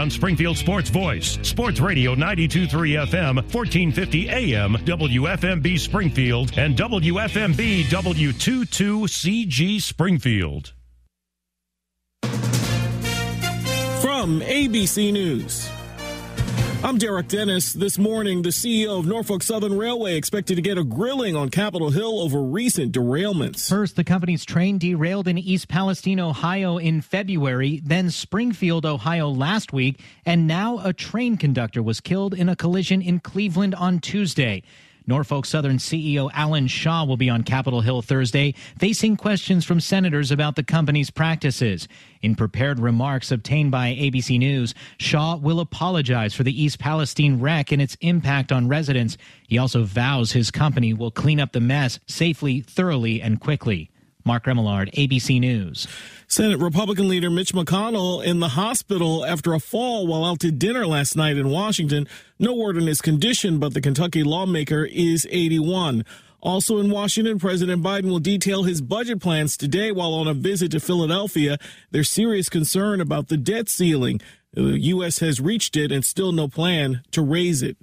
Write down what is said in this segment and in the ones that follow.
On Springfield Sports Voice, Sports Radio 923 FM, 1450 AM, WFMB Springfield, and WFMB W22CG Springfield. From ABC News. I'm Derek Dennis. This morning, the CEO of Norfolk Southern Railway expected to get a grilling on Capitol Hill over recent derailments. First, the company's train derailed in East Palestine, Ohio in February, then Springfield, Ohio last week, and now a train conductor was killed in a collision in Cleveland on Tuesday. Norfolk Southern CEO Alan Shaw will be on Capitol Hill Thursday, facing questions from senators about the company's practices. In prepared remarks obtained by ABC News, Shaw will apologize for the East Palestine wreck and its impact on residents. He also vows his company will clean up the mess safely, thoroughly, and quickly. Mark Remillard, ABC News. Senate Republican leader Mitch McConnell in the hospital after a fall while out to dinner last night in Washington. No word on his condition, but the Kentucky lawmaker is 81. Also in Washington, President Biden will detail his budget plans today while on a visit to Philadelphia. There's serious concern about the debt ceiling. The U.S. has reached it and still no plan to raise it.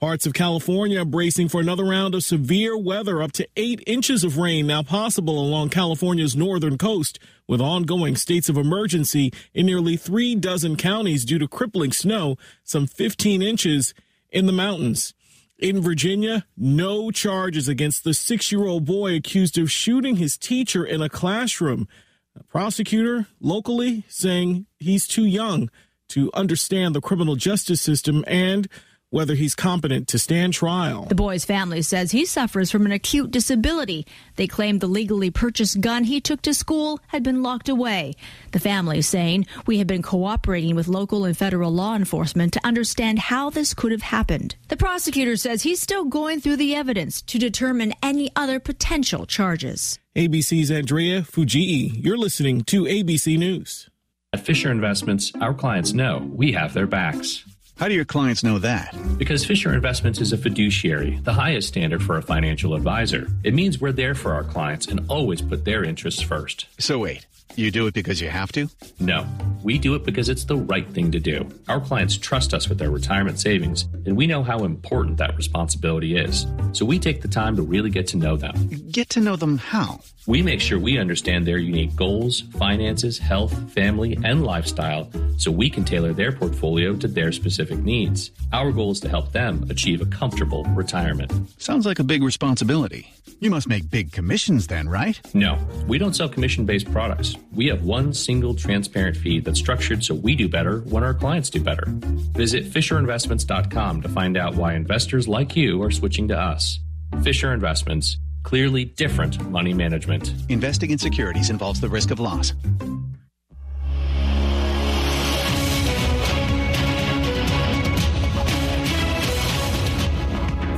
Parts of California bracing for another round of severe weather, up to eight inches of rain now possible along California's northern coast, with ongoing states of emergency in nearly three dozen counties due to crippling snow, some 15 inches in the mountains. In Virginia, no charges against the six year old boy accused of shooting his teacher in a classroom. A prosecutor locally saying he's too young to understand the criminal justice system and whether he's competent to stand trial. The boy's family says he suffers from an acute disability. They claim the legally purchased gun he took to school had been locked away. The family saying we have been cooperating with local and federal law enforcement to understand how this could have happened. The prosecutor says he's still going through the evidence to determine any other potential charges. ABC's Andrea Fujii. You're listening to ABC News. At Fisher Investments, our clients know we have their backs. How do your clients know that? Because Fisher Investments is a fiduciary, the highest standard for a financial advisor. It means we're there for our clients and always put their interests first. So wait, you do it because you have to? No, we do it because it's the right thing to do. Our clients trust us with their retirement savings, and we know how important that responsibility is. So we take the time to really get to know them. Get to know them how? We make sure we understand their unique goals, finances, health, family, and lifestyle so we can tailor their portfolio to their specific needs. Our goal is to help them achieve a comfortable retirement. Sounds like a big responsibility. You must make big commissions then, right? No, we don't sell commission based products. We have one single transparent fee that's structured so we do better when our clients do better. Visit FisherInvestments.com to find out why investors like you are switching to us. Fisher Investments, clearly different money management. Investing in securities involves the risk of loss.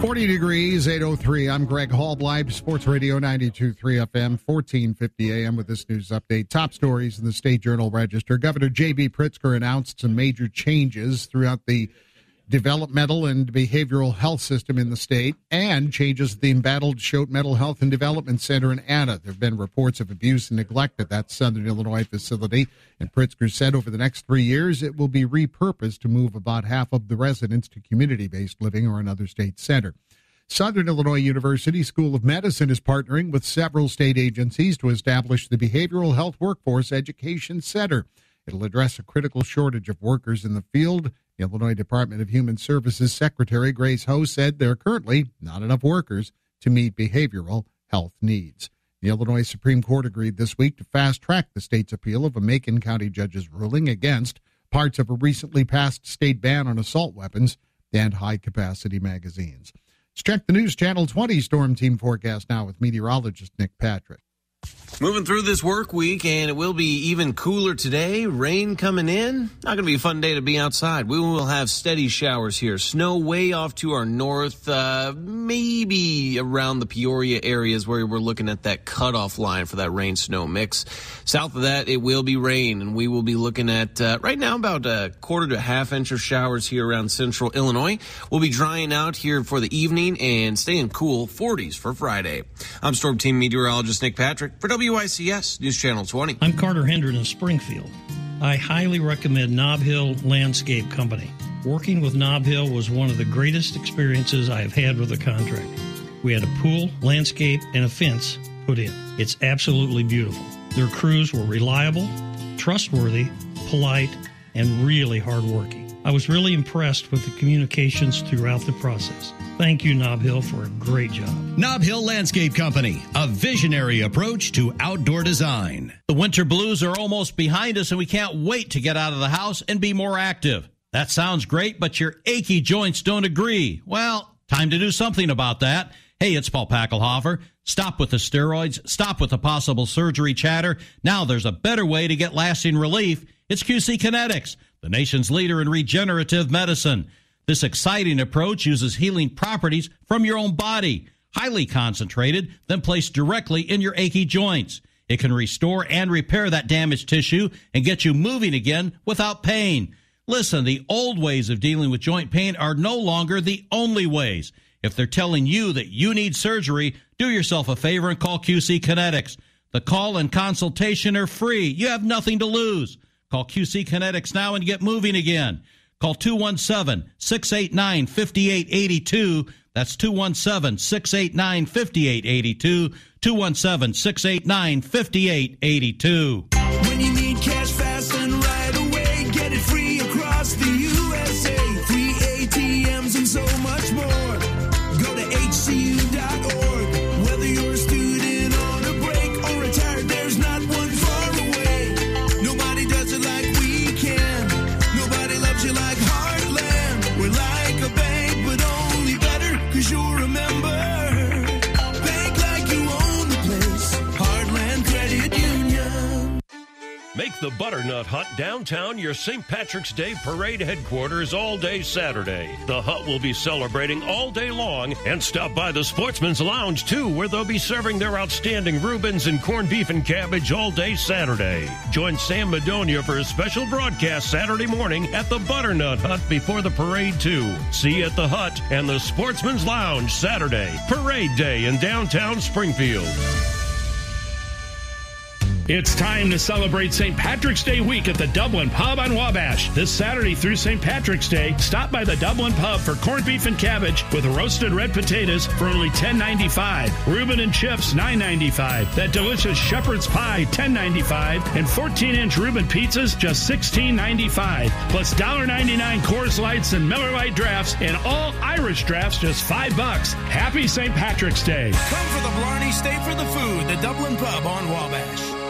40 degrees, 803. I'm Greg Hall, Live Sports Radio 92.3 FM, 1450 AM with this news update. Top stories in the State Journal Register. Governor J.B. Pritzker announced some major changes throughout the developmental and behavioral health system in the state and changes the embattled Choate Mental Health and Development Center in Anna. There have been reports of abuse and neglect at that Southern Illinois facility, and Pritzker said over the next three years it will be repurposed to move about half of the residents to community based living or another state center. Southern Illinois University School of Medicine is partnering with several state agencies to establish the Behavioral Health Workforce Education Center. It'll address a critical shortage of workers in the field Illinois Department of Human Services Secretary Grace Hou said there are currently not enough workers to meet behavioral health needs. The Illinois Supreme Court agreed this week to fast track the state's appeal of a Macon County judge's ruling against parts of a recently passed state ban on assault weapons and high capacity magazines. Let's check the News Channel 20 Storm Team forecast now with meteorologist Nick Patrick. Moving through this work week, and it will be even cooler today. Rain coming in. Not going to be a fun day to be outside. We will have steady showers here. Snow way off to our north, uh, maybe around the Peoria areas where we're looking at that cutoff line for that rain snow mix. South of that, it will be rain, and we will be looking at uh, right now about a quarter to a half inch of showers here around central Illinois. We'll be drying out here for the evening and staying cool 40s for Friday. I'm Storm Team Meteorologist Nick Patrick for WICS News Channel 20. I'm Carter Hendren in Springfield. I highly recommend Nob Hill Landscape Company. Working with Nob Hill was one of the greatest experiences I have had with a contract. We had a pool, landscape, and a fence put in. It's absolutely beautiful. Their crews were reliable, trustworthy, polite, and really hardworking. I was really impressed with the communications throughout the process. Thank you, Nob Hill, for a great job. Nob Hill Landscape Company, a visionary approach to outdoor design. The winter blues are almost behind us, and we can't wait to get out of the house and be more active. That sounds great, but your achy joints don't agree. Well, time to do something about that. Hey, it's Paul Packelhofer. Stop with the steroids. Stop with the possible surgery chatter. Now there's a better way to get lasting relief. It's QC Kinetics the nation's leader in regenerative medicine. This exciting approach uses healing properties from your own body, highly concentrated, then placed directly in your achy joints. It can restore and repair that damaged tissue and get you moving again without pain. Listen, the old ways of dealing with joint pain are no longer the only ways. If they're telling you that you need surgery, do yourself a favor and call QC Kinetics. The call and consultation are free. You have nothing to lose. Call QC Kinetics now and get moving again. Call 217 689 5882. That's 217 689 5882. 217 689 5882. The Butternut Hut downtown your St. Patrick's Day parade headquarters all day Saturday. The hut will be celebrating all day long and stop by the Sportsman's Lounge too, where they'll be serving their outstanding Reubens and corned beef and cabbage all day Saturday. Join Sam Madonia for a special broadcast Saturday morning at the Butternut Hut before the parade too. See you at the hut and the Sportsman's Lounge Saturday, parade day in downtown Springfield. It's time to celebrate St. Patrick's Day week at the Dublin Pub on Wabash. This Saturday through St. Patrick's Day, stop by the Dublin Pub for corned beef and cabbage with roasted red potatoes for only $10.95. Reuben and chips $9.95. That delicious shepherd's pie $10.95. And 14-inch Reuben pizzas just $16.95. Plus $1.99 Coors Lights and Miller Lite drafts and all Irish drafts just 5 bucks. Happy St. Patrick's Day. Come for the Blarney, stay for the food. The Dublin Pub on Wabash.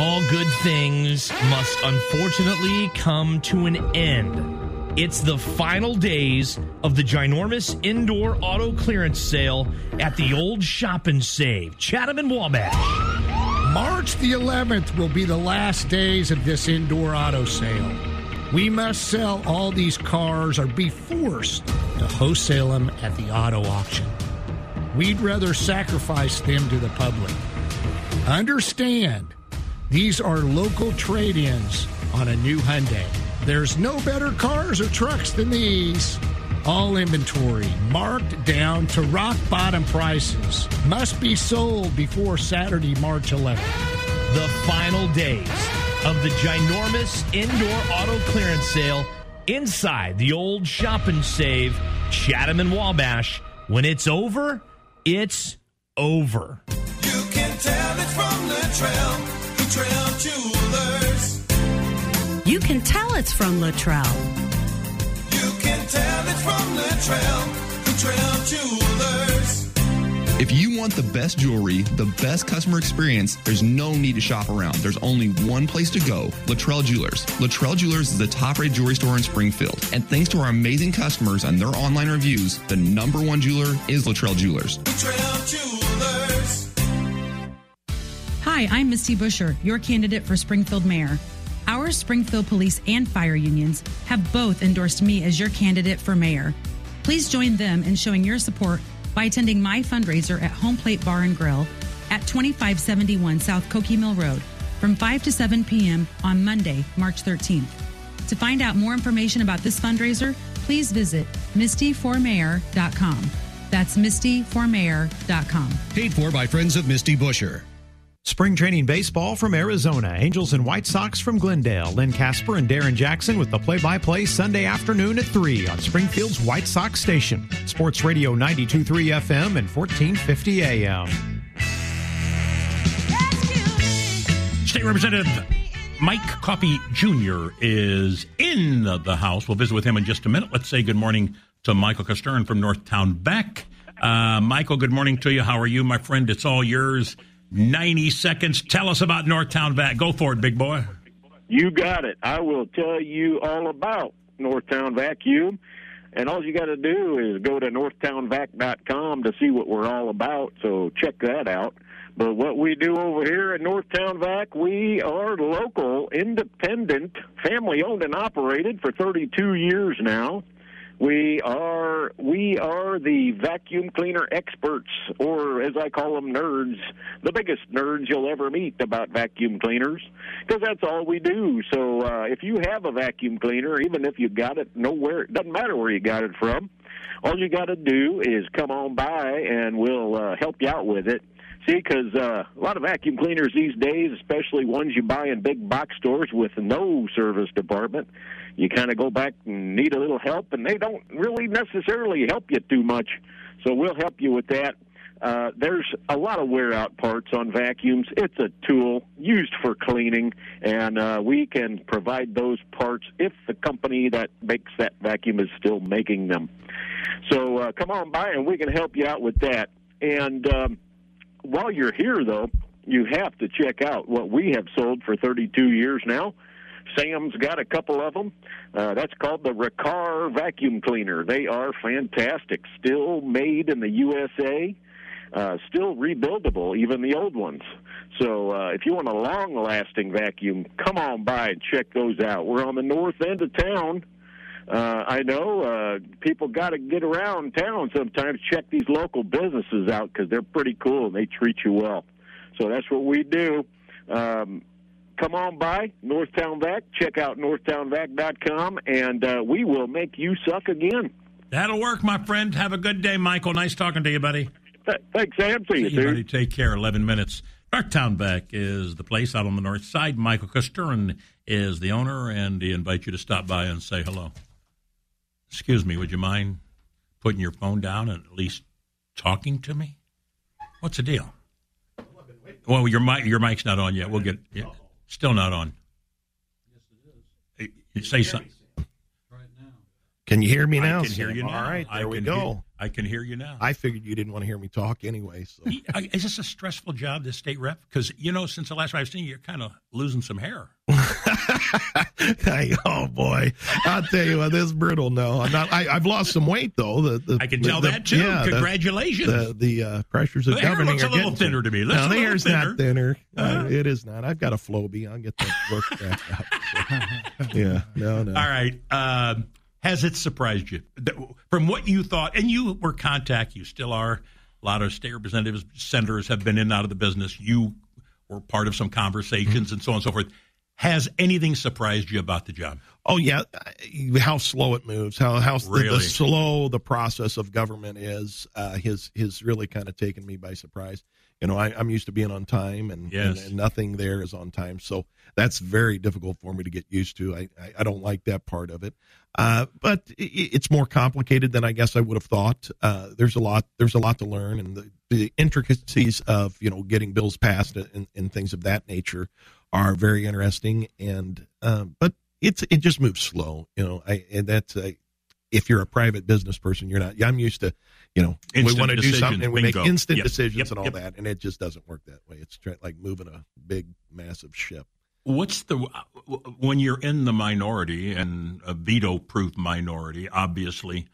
All good things must unfortunately come to an end. It's the final days of the ginormous indoor auto clearance sale at the old Shop and Save, Chatham and Wabash. March the 11th will be the last days of this indoor auto sale. We must sell all these cars or be forced to wholesale them at the auto auction. We'd rather sacrifice them to the public. Understand, these are local trade ins on a new Hyundai. There's no better cars or trucks than these. All inventory marked down to rock bottom prices. Must be sold before Saturday, March 11th. The final days of the ginormous indoor auto clearance sale inside the old Shop and Save, Chatham and Wabash. When it's over, it's over. You can tell it from the trail, the trail can tell it's from Latrell. You can tell it from the trail, the trail jewelers. If you want the best jewelry, the best customer experience, there's no need to shop around. There's only one place to go Latrell Jewelers. Latrell Jewelers is the top rated jewelry store in Springfield. And thanks to our amazing customers and their online reviews, the number one jeweler is Latrell Jewelers. Hi, I'm Misty Buscher, your candidate for Springfield Mayor. Our Springfield Police and Fire unions have both endorsed me as your candidate for mayor. Please join them in showing your support by attending my fundraiser at Home Plate Bar and Grill at 2571 South Koke Mill Road from 5 to 7 p.m. on Monday, March 13th. To find out more information about this fundraiser, please visit mistyformayor.com. That's mistyformayor.com. Paid for by Friends of Misty Buscher. Spring training baseball from Arizona. Angels and White Sox from Glendale. Len Kasper and Darrin Jackson with the play by play Sunday afternoon at 3 on Springfield's White Sox Station. Sports Radio 923 FM and 1450 AM. State Representative Mike Coffey Jr. is in the House. We'll visit with him in just a minute. Let's say good morning to Michael Costern from Northtown Vac. Uh, Michael, good morning to you. How are you, my friend? It's all yours. 90 seconds. Tell us about Northtown Vac. Go for it, big boy. You got it. I will tell you all about Northtown Vacuum. And all you got to do is go to northtownvac.com to see what we're all about. So check that out. But what we do over here at Northtown Vac, we are local, independent, family owned and operated for 32 years now. We are we are the vacuum cleaner experts, or as I call them, nerds. The biggest nerds you'll ever meet about vacuum cleaners, because that's all we do. So uh, if you have a vacuum cleaner, even if you got it nowhere, it doesn't matter where you got it from. All you got to do is come on by, and we'll uh, help you out with it. See, because uh, a lot of vacuum cleaners these days, especially ones you buy in big box stores with no service department, you kind of go back and need a little help, and they don't really necessarily help you too much. So we'll help you with that. Uh, there's a lot of wear out parts on vacuums. It's a tool used for cleaning, and uh, we can provide those parts if the company that makes that vacuum is still making them. So uh, come on by, and we can help you out with that. And um, while you're here, though, you have to check out what we have sold for 32 years now. Sam's got a couple of them. Uh, that's called the Riccar vacuum cleaner. They are fantastic, still made in the USA, uh, still rebuildable, even the old ones. So uh, if you want a long-lasting vacuum, come on by and check those out. We're on the north end of town. Uh, I know uh, people got to get around town sometimes, check these local businesses out because they're pretty cool and they treat you well. So that's what we do. Um, come on by Northtown Vac. Check out northtownvac.com, and uh, we will make you suck again. That'll work, my friend. Have a good day, Michael. Nice talking to you, buddy. Thanks, Sam. See you, See dude. buddy. Take care. 11 minutes. Northtown Vac is the place out on the north side. Michael Costurin is the owner, and he invites you to stop by and say hello. Excuse me, would you mind putting your phone down and at least talking to me? What's the deal? Well, your mic, your mic's not on yet. We'll get yeah, still not on. You say something. Can you hear me now? I now? can hear Sam? you now. All right, I there we can go. I can hear you now. I figured you didn't want to hear me talk anyway. So Is this a stressful job, this state rep? Because you know, since the last time I've seen you, you're kind of losing some hair. Hey, oh boy, I'll tell you what, this is brutal. No, I'm not. I, I've lost some weight though. The, the I can tell the- that, too. yeah, Congratulations. The, the, uh, pressures of The hair governing looks a are little getting thinner to me. Looks No, the hair's thinner. not thinner. Uh, Uh-huh. it is not. I've got a Flowbee. I'll get that worked back up. yeah, no, no. All right. Um, has it surprised you from what you thought? And you were contact. You still are. A lot of state representatives, senators have been in and out of the business. You were part of some conversations and so on and so forth. Has anything surprised you about the job? Oh yeah, how slow it moves, how how the- the, slow the process of government is. Uh, has has really kind of taken me by surprise. You know, I, I'm used to being on time, and, and, Yes. and nothing there is on time. So that's very difficult for me to get used to. I I, I don't like that part of it. Uh, but i it's more complicated than I guess I would have thought. Uh, there's a lot there's a lot to learn, and the, the intricacies of you know getting bills passed and, and things of that nature are very interesting. And uh, but it's it just moves slow, you know. I and that's I, if you're a private business person, you're not. I'm used to, you know, Instant we want to do something and we bingo. make instant Yep, decisions yep, and all yep. that, and it just doesn't work that way. It's like moving a big, massive ship. What's the when you're in the minority and a veto-proof minority? Obviously,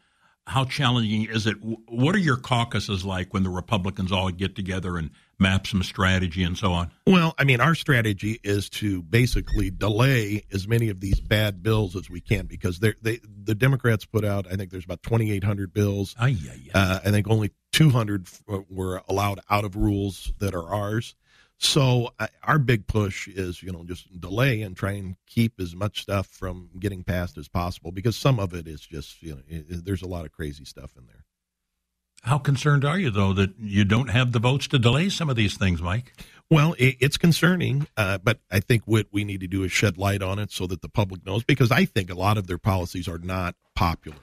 how challenging is it? What are your caucuses like when the Republicans all get together and map some strategy and so on? Well, I mean, our strategy is to basically delay as many of these bad bills as we can because they the Democrats put out. I think there's about 2,800 bills. Ay, ay, Uh, I think only 200 f- were allowed out of rules that are ours. So uh, our big push is, you know, just delay and try and keep as much stuff from getting passed as possible because some of it is just, you know, it, it- there's a lot of crazy stuff in there. How concerned are you though that you don't have the votes to delay some of these things, Mike? Well, it, it's concerning, uh, but I think what we need to do is shed light on it so that the public knows because I think a lot of their policies are not popular.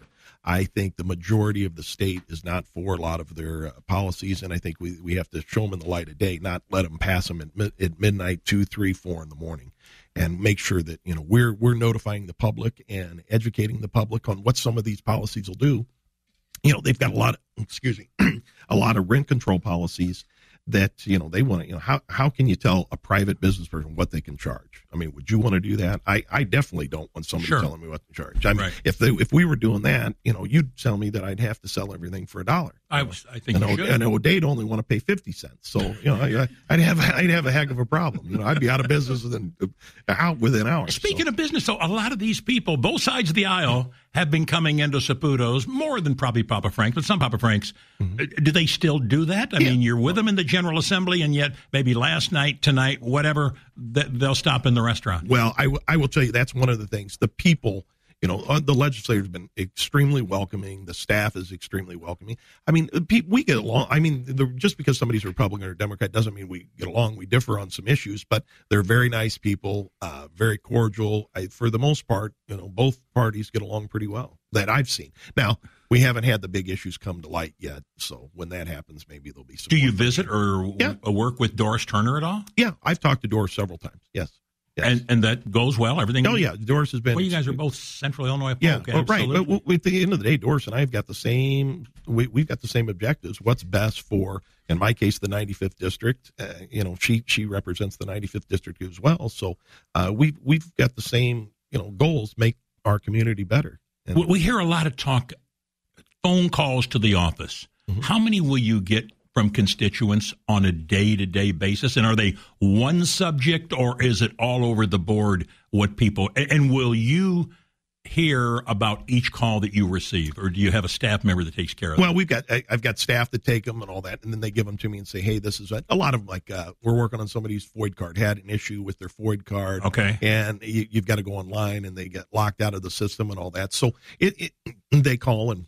I think the majority of the state is not for a lot of their uh, policies, and I think we, we have to show them in the light of day, not let them pass them at, mid, at midnight, two, three, four in the morning, and make sure that you know we're we're notifying the public and educating the public on what some of these policies will do. You know, they've got a lot of excuse me, a lot of rent control policies that you know they want to. You know, how how can you tell a private business person what they can charge? I mean, would you want to do that? I, I definitely don't want somebody Sure. telling me what to charge. I mean, Right. if they if we were doing that, you know, you'd tell me that I'd have to sell everything for a dollar. I was, I think and, you O- and O'Day'd only want to pay fifty cents. So you know, I, I'd have I'd have a heck of a problem. You know, I'd be out of business within out within hours. Speaking of business, though, a lot of these people, both sides of the aisle, have been coming into Saputo's more than probably Papa Frank's, but some Papa Frank's. Mm-hmm. Do they still do that? I mean, you're with them in the General Assembly, and yet maybe last night, tonight, whatever, th- they'll stop in the restaurant. Well, I, w- I will tell you that's one of the things. The people, you know, uh, the legislators have been extremely welcoming. The staff is extremely welcoming. I mean, uh, we get along. I mean, just because somebody's Republican or Democrat doesn't mean we get along. We differ on some issues, but they're very nice people, uh, very cordial. I, for the most part, you know, both parties get along pretty well that I've seen. Now, we haven't had the big issues come to light yet. So when that happens, maybe there'll be some. Do you visit or w- work with Doris Turner at all? Yeah, I've talked to Doris several times. Yes. And, and that goes well. Everything. Oh yeah, Doris has been. Well, you guys are both Central Illinois. Yeah, folk, well, right. But w- at the end of the day, Doris and I have got the same. We, we've got the same objectives. What's best for, in my case, the 95th district. Uh, you know, she she represents the 95th district as well. So uh, we've we've got the same you know goals. Make our community better. And we hear a lot of talk, phone calls to the office. Mm-hmm. How many will you get from constituents on a day to day basis? And are they one subject or is it all over the board what people, and, and will you hear about each call that you receive or do you have a staff member that takes care of Well, that? we've got I, I've got staff that take them and all that, and then they give them to me and say, "Hey, this is a, a lot of like uh, we're working on somebody's FOID card had an issue with their FOID card, Okay. and you, you've got to go online and they get locked out of the system and all that. So it, it they call and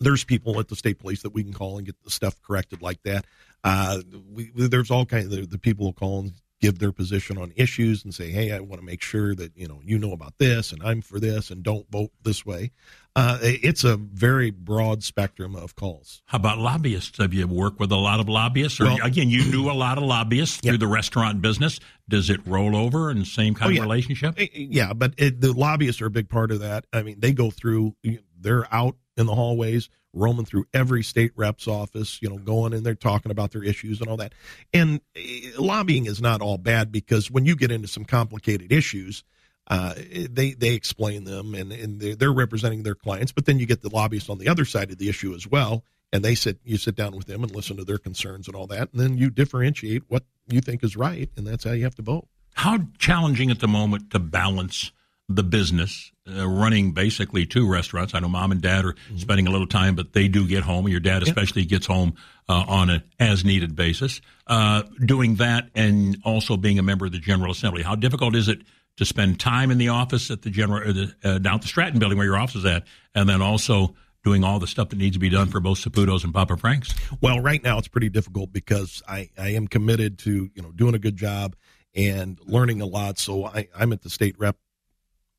there's people at the state police that we can call and get the stuff corrected like that. Uh, we, there's all kinds of the people will call and give their position on issues and say, "Hey, I want to make sure that you know you know about this, and I'm for this, and don't vote this way." Uh, it's a very broad spectrum of calls. How about lobbyists? Have you worked with a lot of lobbyists? Or Well- again, you knew a lot of lobbyists through the restaurant business. Does it roll over in the same kind Oh, of yeah. relationship? Eh, eh, Yeah, but it, the lobbyists are a big part of that. I mean, they go through, they're out in the hallways, roaming through every state rep's office, you know, going in they're talking about their issues and all that. And eh, lobbying is not all bad because when you get into some complicated issues, uh, they they explain them and, and they're, they're representing their clients. But then you get the lobbyists on the other side of the issue as well, and they sit you sit down with them and listen to their concerns and all that, and then you differentiate what you think is right, and that's how you have to vote. How challenging at the moment to balance the business, uh, running basically two restaurants? I know mom and dad are Mm-hmm. spending a little time, but they do get home. Your dad, especially, gets home uh, on an as needed basis. Uh, doing that and also being a member of the General Assembly. How difficult is it to spend time in the office at the General, the, uh, down at the Stratton building where your office is at, and then also doing all the stuff that needs to be done for both Saputo's and Papa Frank's? Well, right now it's pretty difficult because I, I am committed to you know doing a good job and learning a lot. So I, I'm at the state rep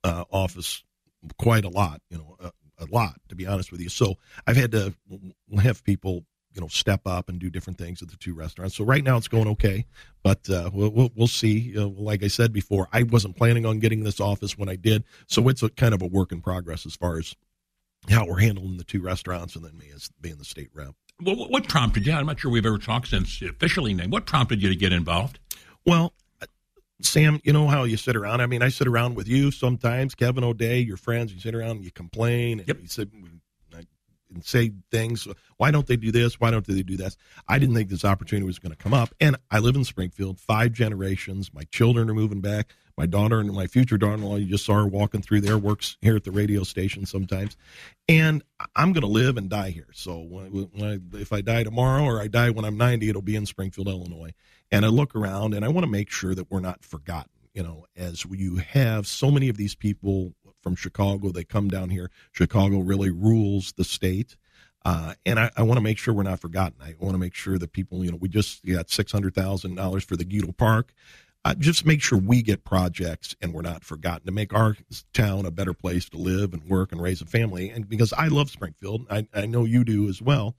uh, office quite a lot, you know, a, a lot to be honest with you. So I've had to have people you know step up and do different things at the two restaurants. So right now it's going okay, but uh, we'll, we'll we'll see. Uh, like I said before, I wasn't planning on getting this office when I did, so it's a kind of a work in progress as far as how we're handling the two restaurants, and then me as being the state rep. Well, what- what prompted you? I'm not sure we've ever talked since officially named. What prompted you to get involved? Well, Sam, you know how you sit around. I mean, I sit around with you sometimes, Kevin O'Day, your friends. You sit around and you complain and you sit and say things. Why don't they do this? Why don't they do this? I didn't think this opportunity was going to come up. And I live in Springfield, five generations. My children are moving back. My daughter and my future daughter-in-law, you just saw her walking through there, works here at the radio station sometimes. And I'm going to live and die here. So when, when I, if I die tomorrow or I die when I'm 90, it'll be in Springfield, Illinois. And I look around and I want to make sure that we're not forgotten. You know, as you have so many of these people from Chicago, they come down here. Chicago really rules the state. Uh, and I, I want to make sure we're not forgotten. I want to make sure that people, you know, we just got six hundred thousand dollars for the Guido Park. Uh, just make sure we get projects and we're not forgotten to make our town a better place to live and work and raise a family. And because I love Springfield, I, I know you do as well.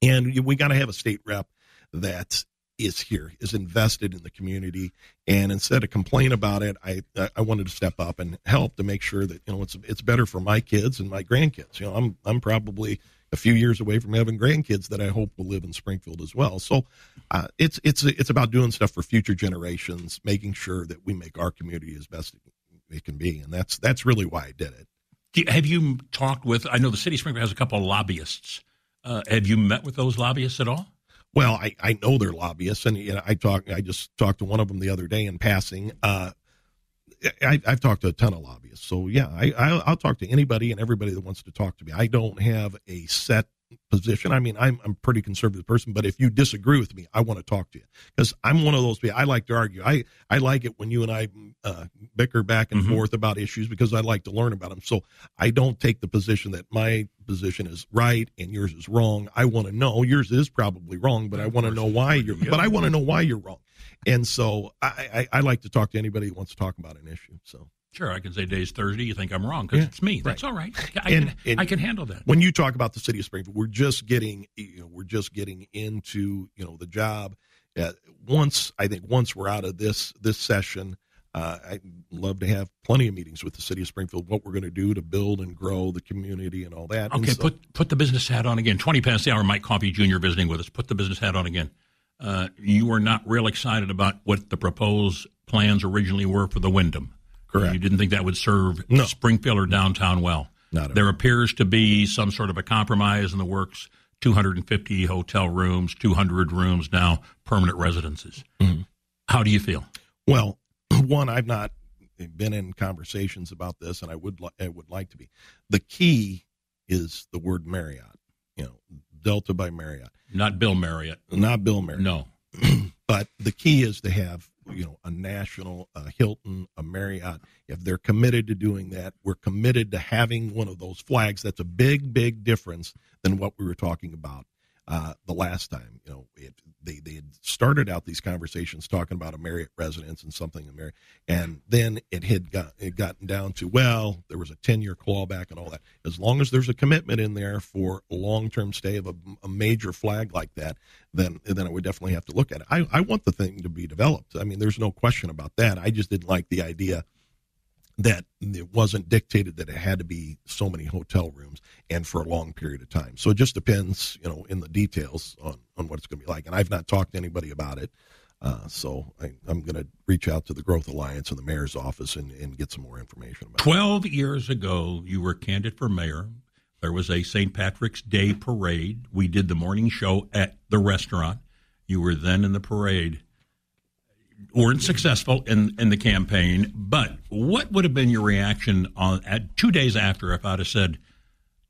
And we got to have a state rep that is here, is invested in the community, and instead of complain about it, I I wanted to step up and help to make sure that you know it's it's better for my kids and my grandkids. You know, I'm I'm probably a few years away from having grandkids that I hope will live in Springfield as well. So uh, it's it's it's about doing stuff for future generations, making sure that we make our community as best it can be, and that's that's really why I did it. You- have you talked with? I know the city of Springfield has a couple of lobbyists. Uh, have you met with those lobbyists at all? Well, I, I know they're lobbyists, and you know, I talk. I just talked to one of them the other day in passing. Uh, I, I've talked to a ton of lobbyists, so yeah, I, I, I'll talk to anybody and everybody that wants to talk to me. I don't have a set position. I mean, I'm I'm a pretty conservative person, but if you disagree with me, I want to talk to you because I'm one of those people. I like to argue. I I like it when you and I uh, bicker back and forth about issues because I like to learn about them. So I don't take the position that my position is right and yours is wrong. I want to know yours is probably wrong, but I want to know why you're. But I want to know why you're wrong. And so I, I I like to talk to anybody who wants to talk about an issue. So. Sure, I can say today's Thursday. You think I'm wrong because Yeah, it's me. That's right. all right. I And- can, and I can handle that. When you talk about the city of Springfield, we're just getting, you know, we're just getting into, you know, the job. Uh, once I think once we're out of this this session, uh, I'd love to have plenty of meetings with the city of Springfield. What we're going to do to build and grow the community and all that. Okay, so- put put the business hat on again. Twenty past the hour. Mike Coffey Jr. visiting with us. Put the business hat on again. Uh, you were not real excited about what the proposed plans originally were for the Wyndham. Correct. You didn't think that would serve Springfield or downtown well. Not at there appears to be some sort of a compromise in the works. 250 hotel rooms, 200 rooms now, permanent residences. Mm-hmm. How do you feel? Well, one, I've not been in conversations about this, and I would li- I would like to be. The key is the word Marriott. You know, Delta by Marriott, Not Bill Marriott. not Bill Marriott. No. but the key is to have you know a national, a Hilton, a Marriott. If they're committed to doing that, we're committed to having one of those flags. That's a big, big difference than what we were talking about uh, the last time. You know, it, they they had started out these conversations talking about a Marriott residence and something in Marriott, and then it had got it gotten down to well, there was a ten year clawback and all that. As long as there's a commitment in there for a long term stay of a, a major flag like that, then then I would definitely have to look at it. I, I want the thing to be developed. I mean, there's no question about that. I just didn't like the idea that it wasn't dictated that it had to be so many hotel rooms and for a long period of time. So it just depends, you know, in the details on, on what it's going to be like. And I've not talked to anybody about it. Uh, so I, I'm going to reach out to the Growth Alliance and the mayor's office and, and get some more information about it. 12 years ago, you were candidate for mayor. There was a St. Patrick's Day parade. We did the morning show at the restaurant. You were then in the parade. Weren't successful in, in the campaign, but what would have been your reaction on at two days after if I'd have said,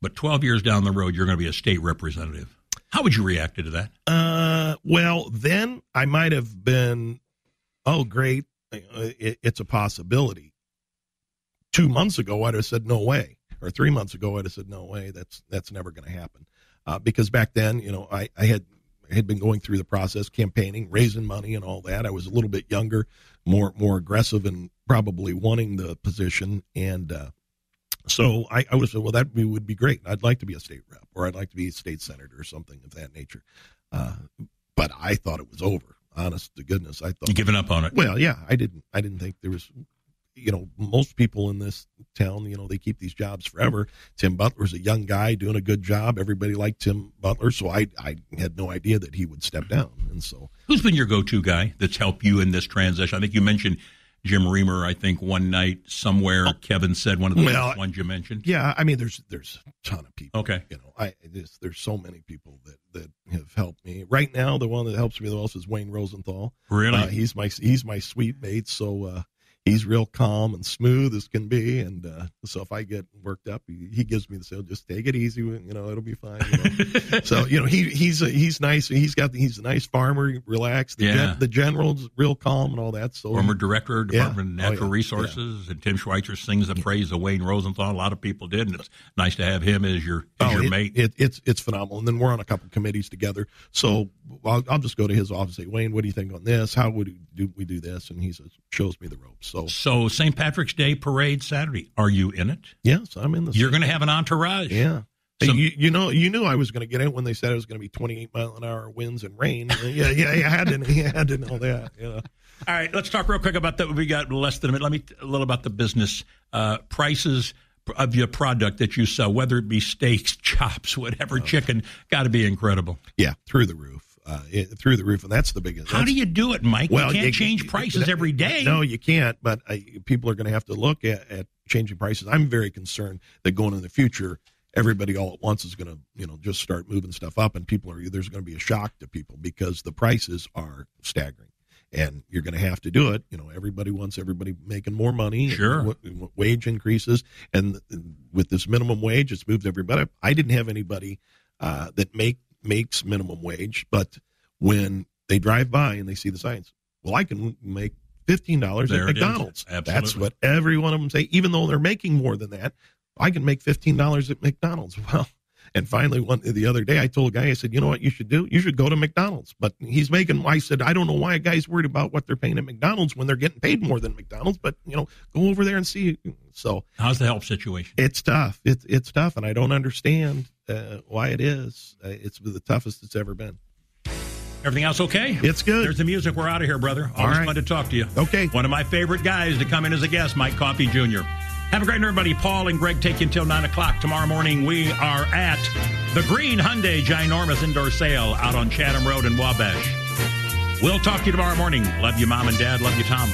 but 12 years down the road, you're going to be a state representative? How would you react to that? Uh, well, then I might have been, oh, great, uh, it, it's a possibility. Two months ago, I'd have said no way, or three months ago, I'd have said no way. That's that's never going to happen, uh, because back then, you know, I, I had had been going through the process, campaigning, raising money, and all that. I was a little bit younger, more more aggressive, and probably wanting the position, and uh, so I, I was well, that would be great. I'd like to be a state rep, or I'd like to be a state senator, or something of that nature. Uh, but I thought it was over. Honest to goodness, I thought You given up on it? Well, yeah, I didn't. I didn't think there was. You know, most people in this town, you know, they keep these jobs forever. Tim Butler's a young guy doing a good job. Everybody liked Tim Butler, so I I had no idea that he would step down, and so Who's been your go-to guy that's helped you in this transition? I think you mentioned Jim Reamer. I think one night somewhere Kevin said one of the Oh. Well, ones you mentioned. Yeah, I mean, there's there's a ton of people. Okay, you know, I there's, there's so many people that that have helped me. Right now, the one that helps me the most is Wayne Rosenthal. Really? Uh, he's my he's my sweet mate. So uh, he's real calm and smooth as can be. And uh, so if I get worked up, he, he gives me the say, just take it easy. You know, it'll be fine. You know? so you know, he he's a, he's nice. He's got he's a nice farmer, relaxed. The, Yeah. gen, the general's real calm and all that. So Former director, Yeah. Department of Oh, Natural yeah. Resources, and Tim Schweitzer sings the praise of Wayne Rosenthal. A lot of people did, and it's nice to have him as your as Oh, your it- mate. It, it's it's phenomenal. And then we're on a couple committees together. So I'll, I'll just go to his office and say, Wayne, what do you think on this? How would we do, we do this? And he says, shows me the ropes. So So St. Patrick's Day parade Saturday. Are you in it? yes, I'm in the. You're going to have an entourage. Yeah. Hey, Some- you, you know, you knew I was going to get it when they said it was going to be 28 mile an hour winds and rain. yeah, yeah, you had to, you had to know that. Yeah. All right, let's talk real quick about that. We got less than a minute. Let me t- a little about the business uh, prices of your product that you sell, whether it be steaks, chops, whatever, chicken. Got to be incredible. Yeah, through the roof. Uh, it, through the roof, and that's the biggest. How do you do it, Mike? Well, you can't you- change prices every day. No, you can't. But uh, people are going to have to look at, at changing prices. I'm very concerned that going in the future, everybody all at once is going to, you know, just start moving stuff up, and people are there's going to be a shock to people because the prices are staggering, and you're going to have to do it. You know, everybody wants everybody making more money. Sure. W- wage increases, and with this minimum wage, it's moved everybody. I didn't have anybody uh, that make makes minimum wage, but when they drive by and they see the signs, well, I can make fifteen dollars at There it is. McDonald's. That's what every one of them say. Even though they're making more than that, I can make fifteen dollars at McDonald's. Well, and finally, one the other day, I told a guy, I said, you know what you should do? You should go to McDonald's. But he's making. I said, I don't know why a guy's worried about what they're paying at McDonald's when they're getting paid more than McDonald's. But you know, go over there and see. So How's the help situation? it's tough. It's it's tough, and I don't understand uh, why it is. Uh, it's the toughest it's ever been. Everything else okay? It's good. There's the music. We're out of here, brother. Always right. fun to talk to you. Okay. One of my favorite guys to come in as a guest, Mike Coffey Jr. Have a great night, everybody. Paul and Greg take you until 9 o'clock. Tomorrow morning, we are at the Green Hyundai Ginormous Indoor Sale out on Chatham Road in Wabash. We'll talk to you tomorrow morning. Love you, Mom and Dad. Love you, Tom.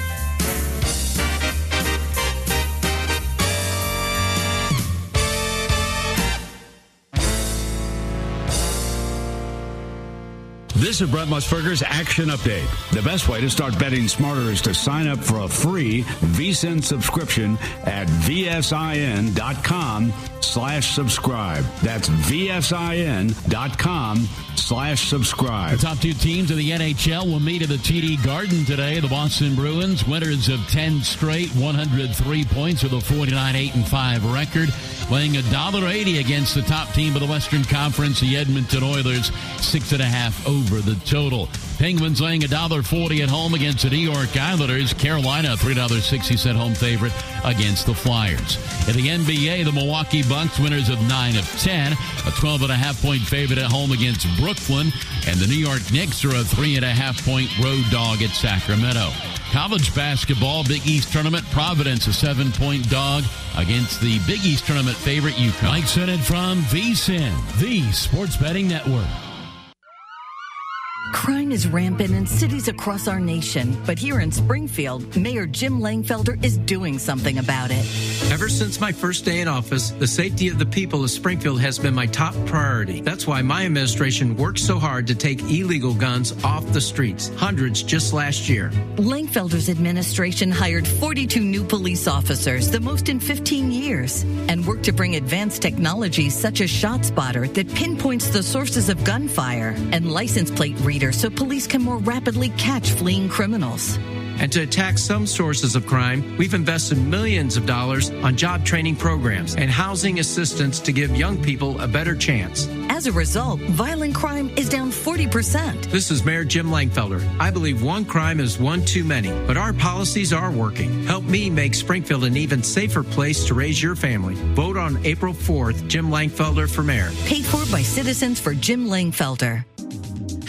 This is Brent Musburger's Action Update. The best way to start betting smarter is to sign up for a free VSIN subscription at vsin.com slash subscribe. That's vsin.com slash subscribe. The top two teams of the NHL will meet at the TD Garden today. The Boston Bruins, winners of 10 straight, 103 points with a 49 8 and 5 record, playing $1.80 against the top team of the Western Conference, the Edmonton Oilers, six and a half over the total. Penguins laying $1.40 at home against the New York Islanders. Carolina, $3.60 home favorite against the Flyers. In the NBA, the Milwaukee Bucks, winners of 9 of 10, a 12 and a half point favorite at home against Brooklyn. And the New York Knicks are a three and a half point road dog at Sacramento. College basketball, Big East tournament, Providence, a seven point dog against the Big East tournament favorite, UConn. Mike Sennett from VSIN, the sports betting network. Crime is rampant in cities across our nation, but here in Springfield, Mayor Jim Langfelder is doing something about it. Ever since my first day in office, the safety of the people of Springfield has been my top priority. That's why my administration worked so hard to take illegal guns off the streets, hundreds just last year. Langfelder's administration hired 42 new police officers, the most in 15 years, and worked to bring advanced technologies such as ShotSpotter that pinpoints the sources of gunfire and license plate readers so police can more rapidly catch fleeing criminals. And to attack some sources of crime, we've invested millions of dollars on job training programs and housing assistance to give young people a better chance. As a result, violent crime is down 40%. This is Mayor Jim Langfelder. I believe one crime is one too many, but our policies are working. Help me make Springfield an even safer place to raise your family. Vote on April 4th, Jim Langfelder for mayor. Paid for by Citizens for Jim Langfelder.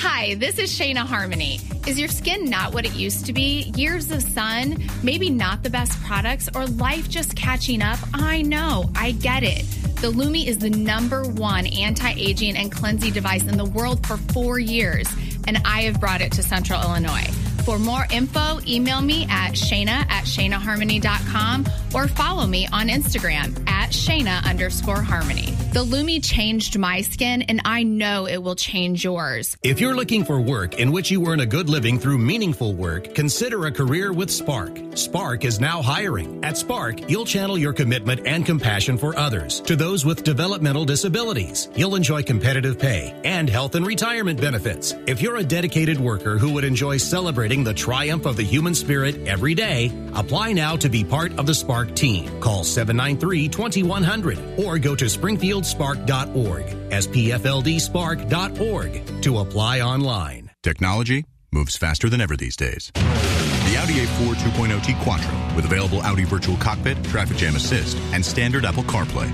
Hi, this is Shayna Harmony. Is your skin not what it used to be? Years of sun, maybe not the best products, or life just catching up? I know, I get it. The Lumi is the number one anti aging and cleansing device in the world for four years, and I have brought it to Central Illinois. For more info, email me at Shayna at ShaynaHarmony.com or follow me on Instagram at Shayna underscore Harmony. The Lumi changed my skin, and I know it will change yours. If you're looking for work in which you earn a good living through meaningful work, consider a career with Spark. Spark is now hiring. At Spark, you'll channel your commitment and compassion for others to those with developmental disabilities. You'll enjoy competitive pay and health and retirement benefits. If you're a dedicated worker who would enjoy celebrating the triumph of the human spirit every day, apply now to be part of the Spark team. Call 793 2100 or go to springfieldspark.org, spfldspark.org to apply online. Technology moves faster than ever these days. The Audi A4 2.0T Quattro with available Audi Virtual Cockpit, Traffic Jam Assist, and standard Apple CarPlay.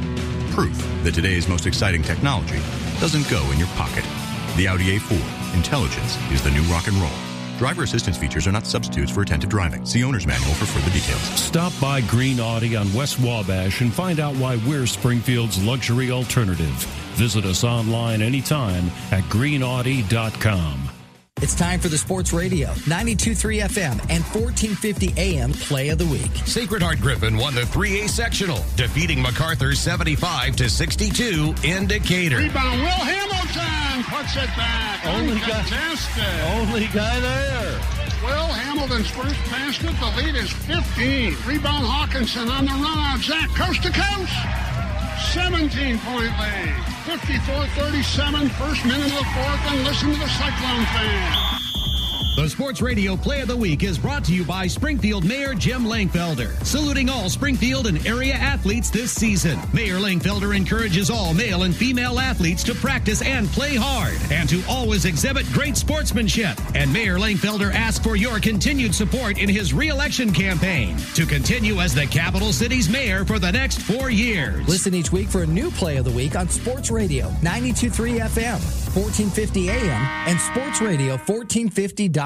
Proof that today's most exciting technology doesn't go in your pocket. The Audi A4. Intelligence is the new rock and roll. Driver assistance features are not substitutes for attentive driving. See owner's manual for further details. Stop by Green Audi on West Wabash and find out why we're Springfield's luxury alternative. Visit us online anytime at greenaudi.com. It's time for the Sports Radio, 92.3 FM and 1450 AM Play of the Week. Sacred Heart Griffin won the 3A sectional, defeating MacArthur 75 to 62 in Decatur. Rebound, Will Hamilton puts it back. Only guy, Fantastic. only guy there. Will Hamilton's first basket. The lead is 15. Rebound Hawkinson on the run out. Zach coast to coast. 17 point lead. 54 37. First minute of the fourth. And listen to the Cyclone fan. The Sports Radio Play of the Week is brought to you by Springfield Mayor Jim Langfelder, saluting all Springfield and area athletes this season. Mayor Langfelder encourages all male and female athletes to practice and play hard and to always exhibit great sportsmanship. And Mayor Langfelder asks for your continued support in his reelection campaign to continue as the capital city's mayor for the next four years. Listen each week for a new Play of the Week on Sports Radio, 92.3 FM, 1450 AM, and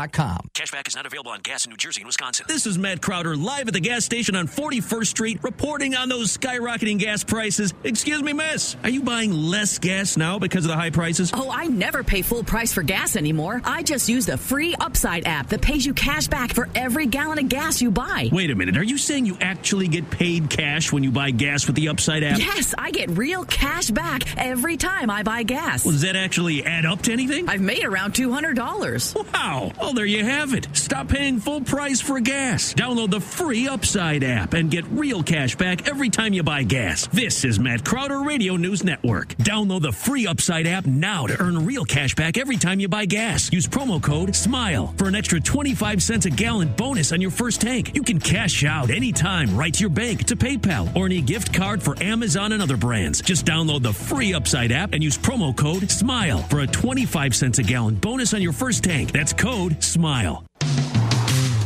sportsradio1450.com. Cashback is not available on gas in New Jersey and Wisconsin. This is Matt Crowder live at the gas station on 41st Street reporting on those skyrocketing gas prices. Excuse me, miss. Are you buying less gas now because of the high prices? Oh, I never pay full price for gas anymore. I just use the free Upside app that pays you cash back for every gallon of gas you buy. Wait a minute. Are you saying you actually get paid cash when you buy gas with the Upside app? Yes, I get real cash back every time I buy gas. Well, does that actually add up to anything? I've made around $200. Wow. Well, there you have it. Stop paying full price for gas. Download the free Upside app and get real cash back every time you buy gas. This is Matt Crowder Radio News Network. Download the free Upside app now to earn real cash back every time you buy gas. Use promo code SMILE for an extra 25 cents a gallon bonus on your first tank. You can cash out anytime right to your bank, to PayPal, or any gift card for Amazon and other brands. Just download the free Upside app and use promo code SMILE for a 25 cents a gallon bonus on your first tank. That's code SMILE.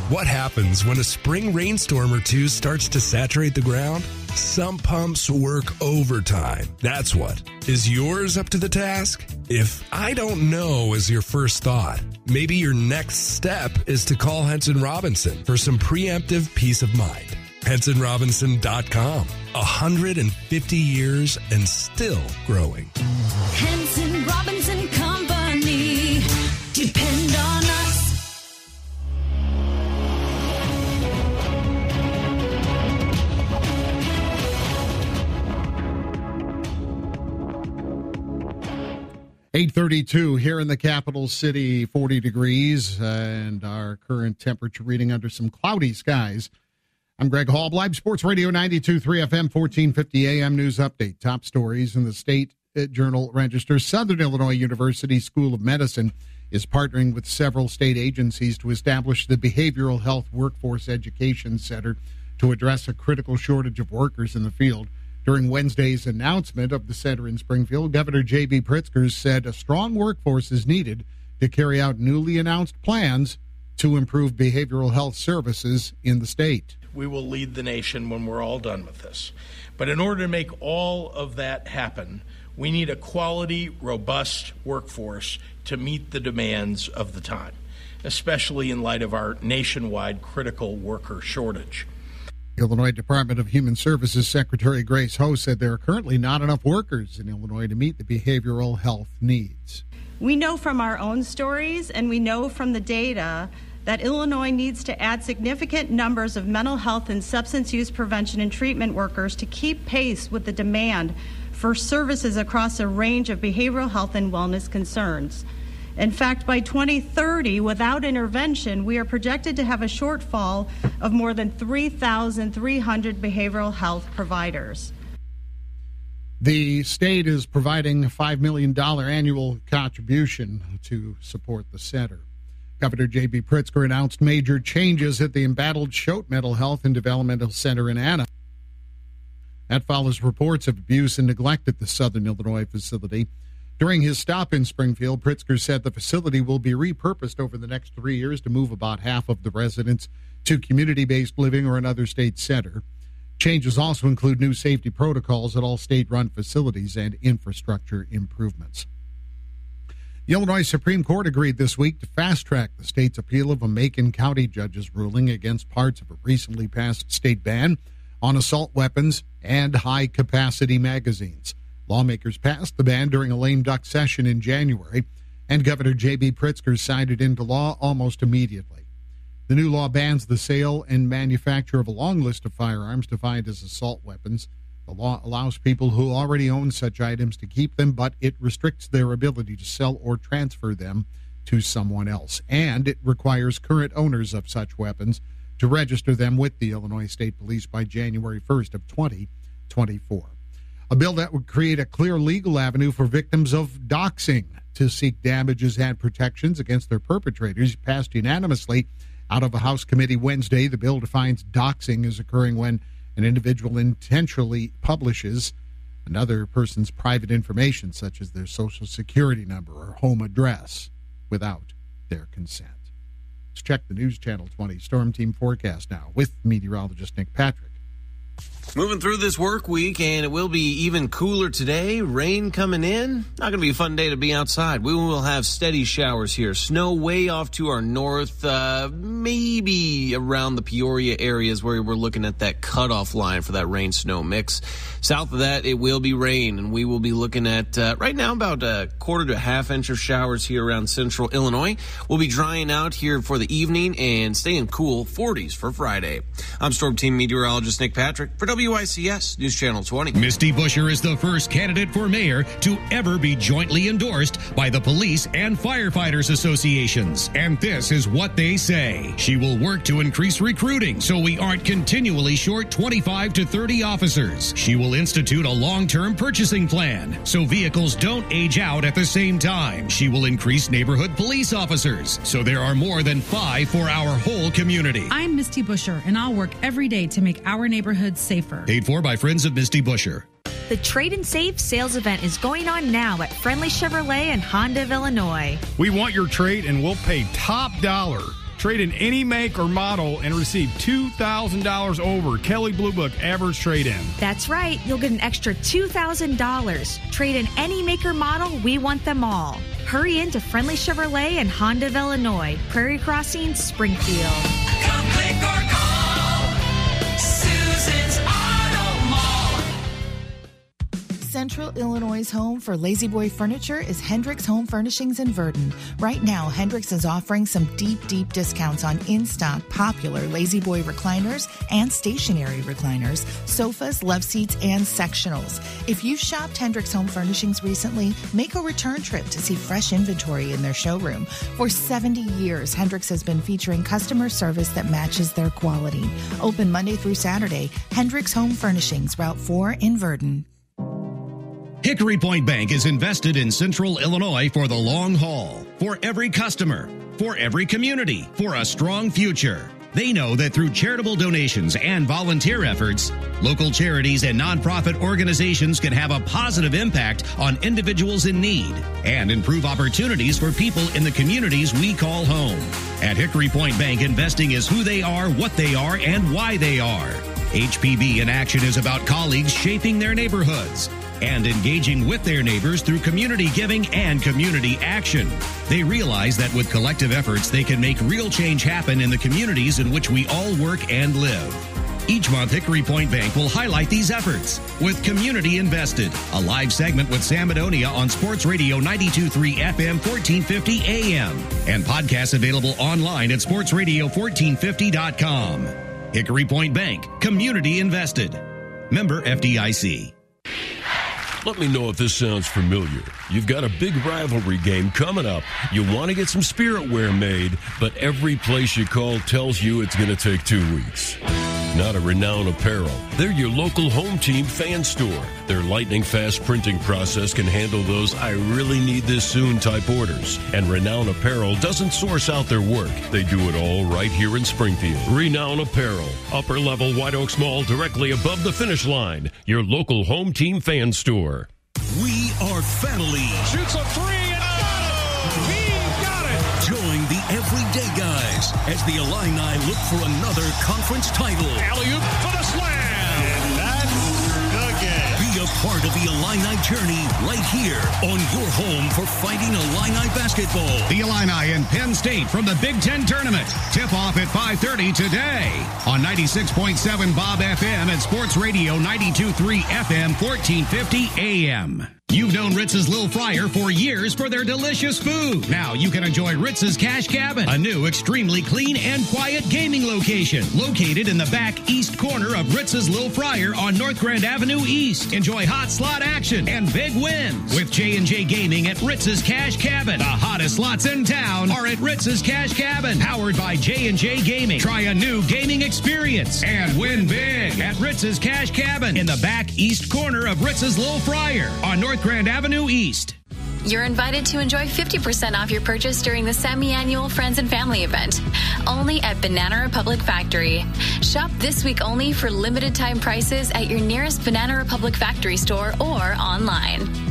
What happens when a spring rainstorm or two starts to saturate the ground? Some pumps work overtime. That's what. Is yours up to the task? If I don't know is your first thought, maybe your next step is to call Henson Robinson for some preemptive peace of mind. HensonRobinson.com. 150 years and still growing. Henson Robinson Company. Depend 832 here in the capital city 40 degrees uh, and our current temperature reading under some cloudy skies. I'm greg hall live sports radio 92.3 fm 1450 am news update. Top stories in the state uh, journal register. Southern illinois university school of medicine is partnering with several state agencies to establish the behavioral health workforce education center to address a critical shortage of workers in the field. During Wednesday's announcement of the center in Springfield, Governor J.B. Pritzker said a strong workforce is needed to carry out newly announced plans to improve behavioral health services in the state. We will lead the nation when we're all done with this. But in order to make all of that happen, We need a quality, robust workforce to meet the demands of the time, especially in light of our nationwide critical worker shortage. Illinois Department of Human Services Secretary Grace Hou said there are currently not enough workers in Illinois to meet the behavioral health needs. We know from our own stories and we know from the data that Illinois needs to add significant numbers of mental health and substance use prevention and treatment workers to keep pace with the demand for services across a range of behavioral health and wellness concerns. In fact, by 2030, without intervention, we are projected to have a shortfall of more than 3,300 behavioral health providers. The state is providing a $5 million annual contribution to support the center. Governor J.B. Pritzker announced major changes at the embattled Choate Mental Health and Developmental Center in Anna. That follows reports of abuse and neglect at the Southern Illinois facility. During his stop in Springfield, Pritzker said the facility will be repurposed over the next three years to move about half of the residents to community based living or another state center. Changes also include new safety protocols at all state run facilities and infrastructure improvements. The Illinois Supreme Court agreed this week to fast track the state's appeal of a Macon County judge's ruling against parts of a recently passed state ban on assault weapons and high capacity magazines. Lawmakers passed the ban during a lame duck session in January, and Governor J.B. Pritzker signed it into law almost immediately. The new law bans the sale and manufacture of a long list of firearms defined as assault weapons. The law allows people who already own such items to keep them, but it restricts their ability to sell or transfer them to someone else. And it requires current owners of such weapons to register them with the Illinois State Police by January 1st of 2024 a bill that would create a clear legal avenue for victims of doxing to seek damages and protections against their perpetrators passed unanimously out of a House committee Wednesday. The bill defines doxing as occurring when an individual intentionally publishes another person's private information, such as their social security number or home address, without their consent. Let's check the News Channel 20 Storm Team forecast now with meteorologist Nick Patrick. Moving through this work week, and it will be even cooler today. Rain coming in. Not going to be a fun day to be outside. We will have steady showers here. Snow way off to our north, uh, maybe around the Peoria areas where we're looking at that cutoff line for that rain snow mix. South of that, it will be rain, and we will be looking at uh, right now about a quarter to a half inch of showers here around central Illinois. We'll be drying out here for the evening and staying cool 40s for Friday. I'm Storm Team Meteorologist Nick Patrick for WICS News Channel 20. Misty Buscher is the first candidate for mayor to ever be jointly endorsed by the Police and Firefighters Associations. And this is what they say. She will work to increase recruiting so we aren't continually short 25 to 30 officers. She will institute a long term purchasing plan so vehicles don't age out at the same time. She will increase neighborhood police officers so there are more than five for our whole community. I'm Misty Buscher, and I'll work every day to make our neighborhoods safer. Paid for by Friends of Misty Buscher. The Trade and Save sales event is going on now at Friendly Chevrolet and Honda of Illinois. We want your trade and we'll pay top dollar. Trade in any make or model and receive $2,000 over Kelley Blue Book average trade in. That's right, you'll get an extra $2,000. Trade in any make or model, we want them all. Hurry in to Friendly Chevrolet and Honda of Illinois, Prairie Crossing, Springfield. Central Illinois' home for La-Z-Boy Furniture is Hendricks Home Furnishings in Virden. Right now, Hendricks is offering some deep, deep discounts on in stock popular La-Z-Boy recliners and stationary recliners, sofas, love seats, and sectionals. If you've shopped Hendricks Home Furnishings recently, make a return trip to see fresh inventory in their showroom. For 70 years, Hendricks has been featuring customer service that matches their quality. Open Monday through Saturday, Hendricks Home Furnishings, Route 4 in Virden. Hickory Point Bank is invested in Central Illinois for the long haul, for every customer, for every community, for a strong future. They know that through charitable donations and volunteer efforts, local charities and nonprofit organizations can have a positive impact on individuals in need and improve opportunities for people in the communities we call home. At Hickory Point Bank, investing is who they are, what they are, and why they are. HPB in Action is about colleagues shaping their neighborhoods and engaging with their neighbors through community giving and community action. They realize that with collective efforts, they can make real change happen in the communities in which we all work and live. Each month, Hickory Point Bank will highlight these efforts with Community Invested, a live segment with Sam Madonia on Sports Radio 923 FM 1450 AM, and podcasts available online at sportsradio1450.com. Hickory Point Bank, Community Invested. Member FDIC. Let me know if this sounds familiar. You've got a big rivalry game coming up. You want to get some spirit wear made, but every place you call tells you it's going to take two weeks. Not a Renown Apparel. They're your local home team fan store. Their lightning fast printing process can handle those I really need this soon type orders. And Renown Apparel doesn't source out their work. They do it all right here in Springfield. Renown Apparel, upper level White Oaks Mall directly above the finish line. Your local home team fan store. We are family. Shoots a three everyday guys as the Illini look for another conference title. Alley-oop for the slam. And that's the game. Be a part of the Illini journey right here on your home for fighting Illini basketball. The Illini and Penn State from the Big Ten tournament. Tip off at 5:30 today on 96.7 Bob FM and Sports Radio 92.3 FM 1450 AM. You've known Ritz's Little Fryer for years for their delicious food. Now you can enjoy Ritz's Cash Cabin, a new, extremely clean and quiet gaming location located in the back east corner of Ritz's Little Fryer on North Grand Avenue East. Enjoy hot slot action and big wins with J&J Gaming at Ritz's Cash Cabin. The hottest slots in town are at Ritz's Cash Cabin, powered by J&J Gaming. Try a new gaming experience and win big at Ritz's Cash Cabin in the back east corner of Ritz's Little Fryer on North Grand Avenue East. You're invited to enjoy 50% off your purchase during the semi annual Friends and Family event, only at Banana Republic Factory. Shop this week only for limited time prices at your nearest Banana Republic Factory store or online.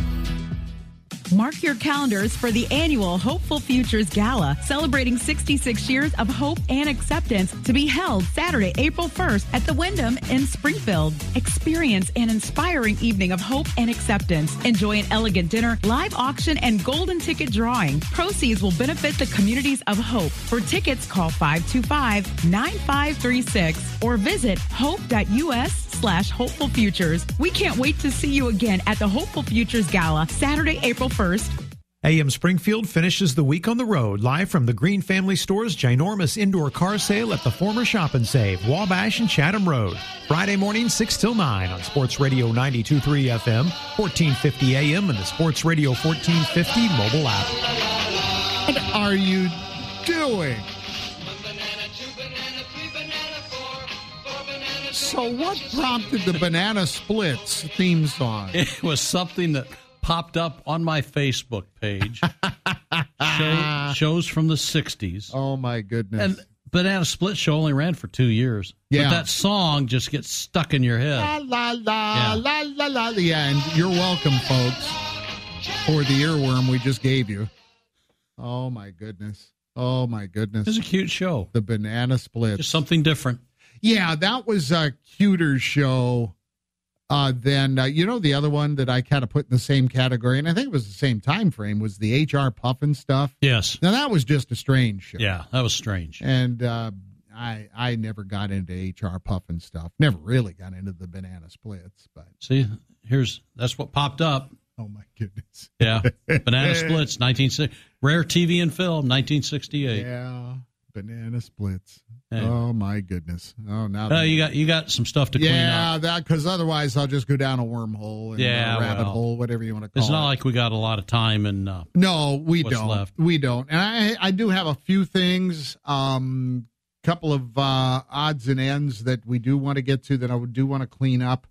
Mark your calendars for the annual Hopeful Futures Gala, celebrating 66 years of hope and acceptance to be held Saturday, April 1st at the Wyndham in Springfield. Experience an inspiring evening of hope and acceptance. Enjoy an elegant dinner, live auction, and golden ticket drawing. Proceeds will benefit the communities of hope. For tickets, call 525-9536 or visit hope.us slash hopeful futures. We can't wait to see you again at the Hopeful Futures Gala, Saturday, April 1st. AM Springfield finishes the week on the road live from the Green Family Store's ginormous indoor car sale at the former Shop and Save, Wabash and Chatham Road. Friday morning, 6 till 9 on Sports Radio 92.3 FM, 1450 AM, and the Sports Radio 1450 mobile app. What are you doing? So, what prompted the Banana Splits theme song? It was something that popped up on my Facebook page. Show, shows from the 60s. Oh, my goodness. And Banana Split Show only ran for two years. Yeah. But that song just gets stuck in your head. La la la Yeah. la la la. Yeah, and you're welcome, folks, for the earworm we just gave you. Oh my goodness. Oh my goodness. It's a cute show. The banana splits. Just something different. Yeah, that was a cuter show uh, than uh, you know the other one that I kind of put in the same category, and I think it was the same time frame was the HR Pufnstuf. Yes. Now that was just a strange show. Yeah, that was strange. And uh, I I never got into HR Pufnstuf. Never really got into the banana splits, but See, here's that's what popped up. oh my goodness. Yeah. Banana Splits, 1960. Rare TV and film, 1968. Yeah, banana splits. Oh my goodness. Oh now. Uh, you got you got some stuff to clean yeah, up. that because otherwise I'll just go down a wormhole and Yeah, a rabbit well, hole, whatever you want to call It's it. It's not like we got a lot of time and uh, No, we don't. left. We don't. And I I do have a few things, um couple of uh odds and ends that we do want to get to that I would do want to clean up.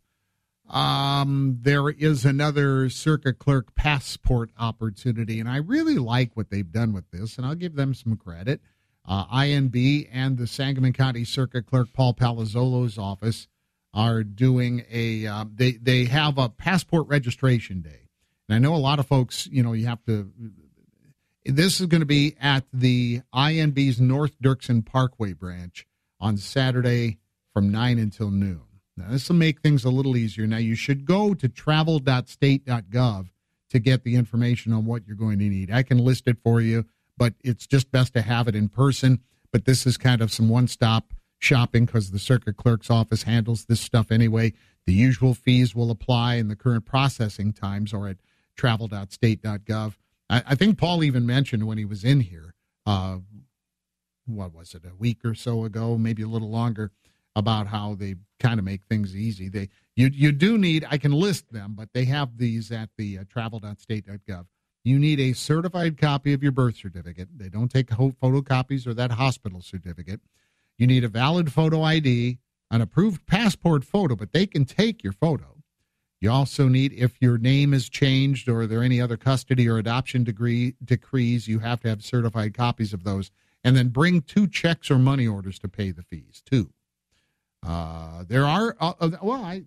Um there is another circuit clerk passport opportunity and I really like what they've done with this and I'll give them some credit. Uh, INB and the Sangamon County Circuit Clerk Paul Palazzolo's office are doing a uh, they they have a passport registration day. And I know a lot of folks, you know, you have to this is going to be at the INB's North Dirksen Parkway branch on Saturday from 9 until noon. Now, this will make things a little easier. Now, you should go to travel.state.gov to get the information on what you're going to need. I can list it for you, but it's just best to have it in person. But this is kind of some one stop shopping because the circuit clerk's office handles this stuff anyway. The usual fees will apply, and the current processing times are at travel.state.gov. I, I think Paul even mentioned when he was in here, uh, what was it, a week or so ago, maybe a little longer, about how they kind of make things easy. They you you do need I can list them, but they have these at the uh, travel.state.gov. You need a certified copy of your birth certificate. They don't take photocopies or that hospital certificate. You need a valid photo ID, an approved passport photo, but they can take your photo. You also need, if your name is changed or there are any other custody or adoption degree decrees, you have to have certified copies of those. And then bring two checks or money orders to pay the fees, too. Uh, there are, uh, uh, well, I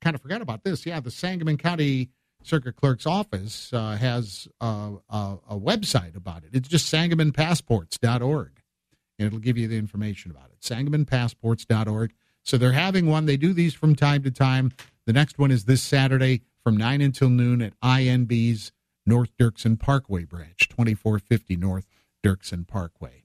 kind of forgot about this. Yeah, the Sangamon County Circuit Clerk's Office uh, has a, a, a, website about it. It's just sangamonpassports.org, and it'll give you the information about it. sangamonpassports.org. So they're having one. They do these from time to time. The next one is this Saturday from 9 until noon at INB's North Dirksen Parkway branch, 2450 North Dirksen Parkway.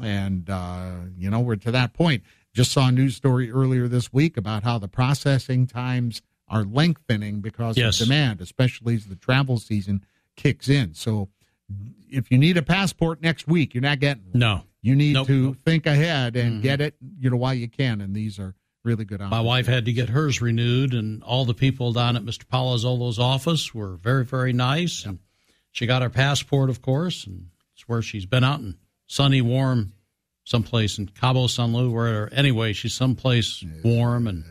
And, uh, you know, we're to that point. Just saw a news story earlier this week about how the processing times are lengthening because yes. of demand, especially as the travel season kicks in. So if you need a passport next week, you're not getting one. No. You need nope, to nope. think ahead and mm-hmm. get it, you know, while you can. And these are really good. My wife had to get hers renewed, and all the people down at Mr. Palazzolo's office were very, very nice. And she got her passport, of course, and it's where she's been out in sunny, warm someplace in Cabo San Lu, where anyway, she's someplace warm and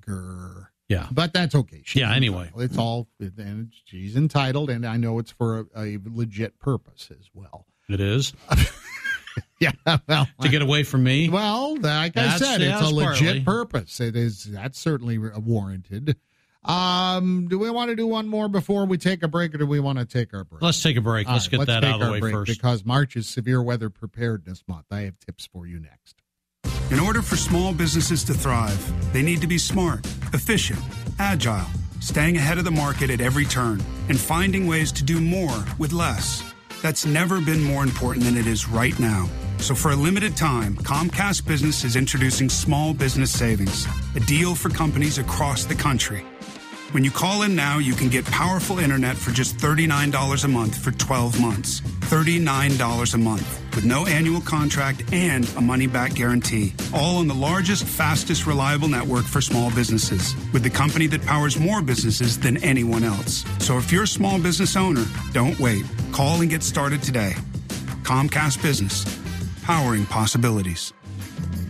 grr. Yeah, but that's okay. She's yeah. Anyway, entitled. it's all and she's entitled, and I know it's for a, a legit purpose as well. It is. yeah, well, to get away from me. Well, like I said, it's a legit partly. purpose. It is. That's certainly warranted. Um, do we want to do one more before we take a break, or do we want to take our break? Let's take a break. Let's right, get let's that out of the way first. Because March is Severe Weather Preparedness Month. I have tips for you next. In order for small businesses to thrive, they need to be smart, efficient, agile, staying ahead of the market at every turn, and finding ways to do more with less. That's never been more important than it is right now. So, for a limited time, Comcast Business is introducing Small Business Savings, a deal for companies across the country. When you call in now, you can get powerful internet for just $39 a month for 12 months. $39 a month with no annual contract and a money back guarantee. All on the largest, fastest, reliable network for small businesses with the company that powers more businesses than anyone else. So if you're a small business owner, don't wait. Call and get started today. Comcast Business, powering possibilities.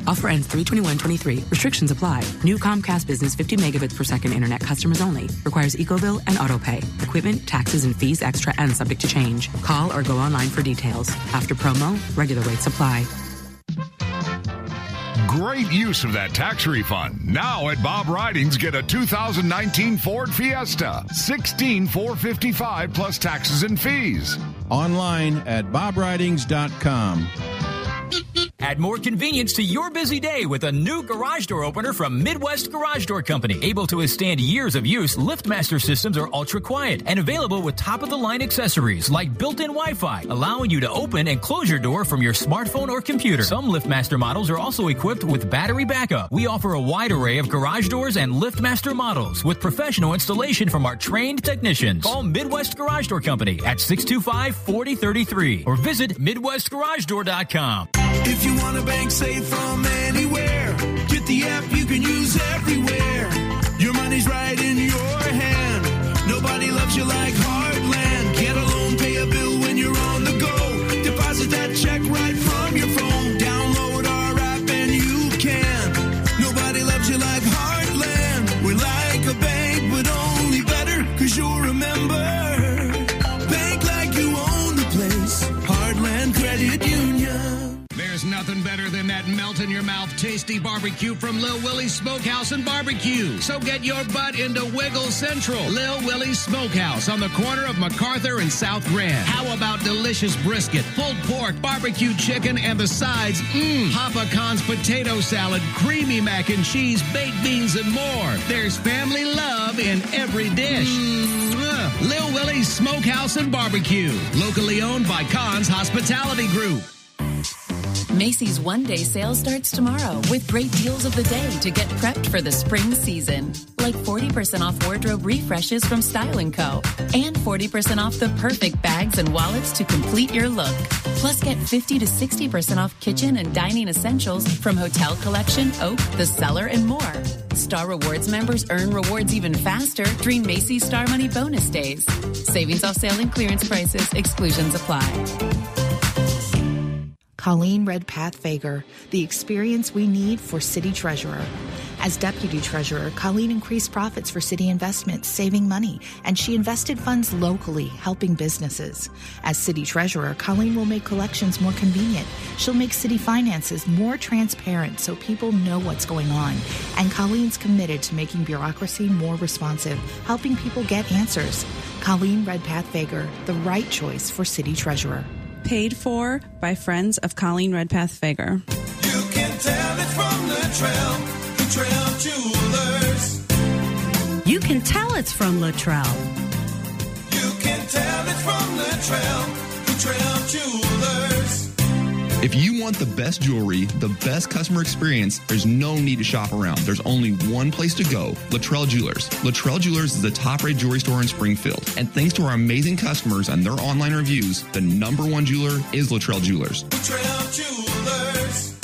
Offer ends 321.23. Restrictions apply. New Comcast Business 50 megabits per second internet customers only. Requires EcoBill and AutoPay. Equipment, taxes, and fees extra and subject to change. Call or go online for details. After promo, regular rates apply. Great use of that tax refund. Now at Bob Ridings, get a 2019 Ford Fiesta. 16455 plus taxes and fees. Online at bobridings.com. Add more convenience to your busy day with a new garage door opener from Midwest Garage Door Company. Able to withstand years of use, LiftMaster systems are ultra quiet and available with top of the line accessories like built in Wi Fi, allowing you to open and close your door from your smartphone or computer. Some LiftMaster models are also equipped with battery backup. We offer a wide array of garage doors and LiftMaster models with professional installation from our trained technicians. Call Midwest Garage Door Company at 625 4033 or visit MidwestGarageDoor.com. If you want to bank safe from anywhere, get the app you can use everywhere. Your money's right in your mouth tasty barbecue from Lil Willie's Smokehouse and Barbecue. So get your butt into Wiggle Central. Lil Willie's Smokehouse on the corner of MacArthur and South Grand. How about delicious brisket, pulled pork, barbecue chicken, and the sides? Mmm, Papa Khan's potato salad, creamy mac and cheese, baked beans, and more. There's family love in every dish. Mwah. Lil Willie's Smokehouse and Barbecue. Locally owned by Khan's Hospitality Group. Macy's one day sale starts tomorrow with great deals of the day to get prepped for the spring season. Like 40% off wardrobe refreshes from Style & Co. And 40% off the perfect bags and wallets to complete your look. Plus get 50 to 60% off kitchen and dining essentials from Hotel Collection, Oak, The Cellar, and more. Star Rewards members earn rewards even faster during Macy's Star Money bonus days. Savings off sale and clearance prices. Exclusions apply. Colleen Redpath Fager, the experience we need for city treasurer. As deputy treasurer, Colleen increased profits for city investments, saving money, and she invested funds locally, helping businesses. As city treasurer, Colleen will make collections more convenient. She'll make city finances more transparent so people know what's going on. And Colleen's committed to making bureaucracy more responsive, helping people get answers. Colleen Redpath Fager, the right choice for city treasurer. Paid for by friends of Colleen Redpath Fager. You can tell it from the trail, the trail jewelers. You can tell it's from Latrell. You can tell it from the trail, the trail jewelers. If you want the best jewelry, the best customer experience, there's no need to shop around. There's only one place to go Latrell Jewelers. Latrell Jewelers is the top rated jewelry store in Springfield. And thanks to our amazing customers and their online reviews, the number one jeweler is Latrell Jewelers. Trail jewelers.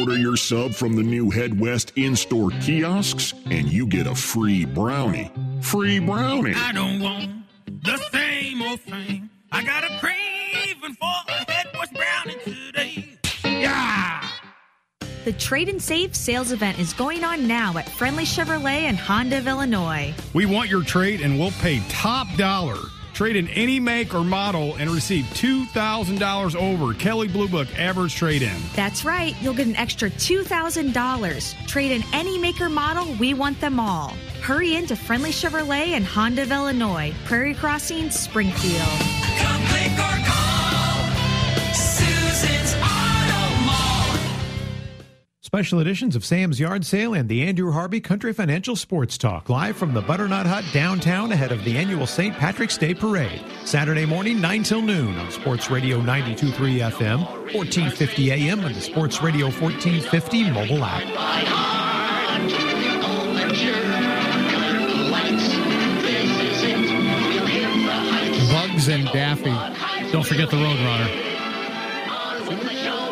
Order your sub from the new Head West in store kiosks, and you get a free brownie. Free brownie. I don't want the same old thing. I got a craving for The Trade and Save sales event is going on now at Friendly Chevrolet and Honda of Illinois. We want your trade and we'll pay top dollar. Trade in any make or model and receive $2,000 over Kelley Blue Book average trade in. That's right, you'll get an extra $2,000. Trade in any maker model, we want them all. Hurry into Friendly Chevrolet and Honda of Illinois, Prairie Crossing, Springfield. Special editions of Sam's Yard Sale and the Andrew Harvey Country Financial Sports Talk live from the Butternut Hut downtown ahead of the annual St. Patrick's Day Parade. Saturday morning, 9 till noon on Sports Radio 92.3 FM, 1450 AM, and the Sports Radio 1450 mobile app. Bugs and Daffy. Don't forget the Roadrunner.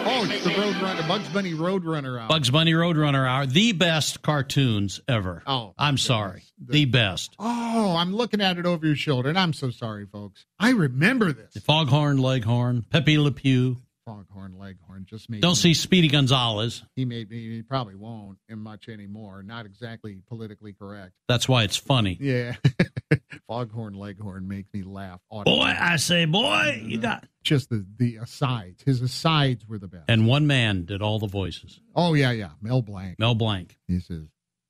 Oh, it's the Roadrunner, Bugs Bunny Roadrunner out. Bugs Bunny Roadrunner Hour, the best cartoons ever. Oh, I'm sorry. The best. Oh, I'm looking at it over your shoulder, and I'm so sorry, folks. I remember this. Foghorn Leghorn, Pepe Le Pew. Foghorn Leghorn just me. Don't see Speedy Gonzalez. He me. He probably won't in much anymore. Not exactly politically correct. That's why it's funny. Yeah, Foghorn Leghorn makes me laugh. Boy, I say, boy, you got. just the the asides. His asides were the best. And one man did all the voices. Oh yeah, yeah. Mel Blanc. Mel Blanc. He says,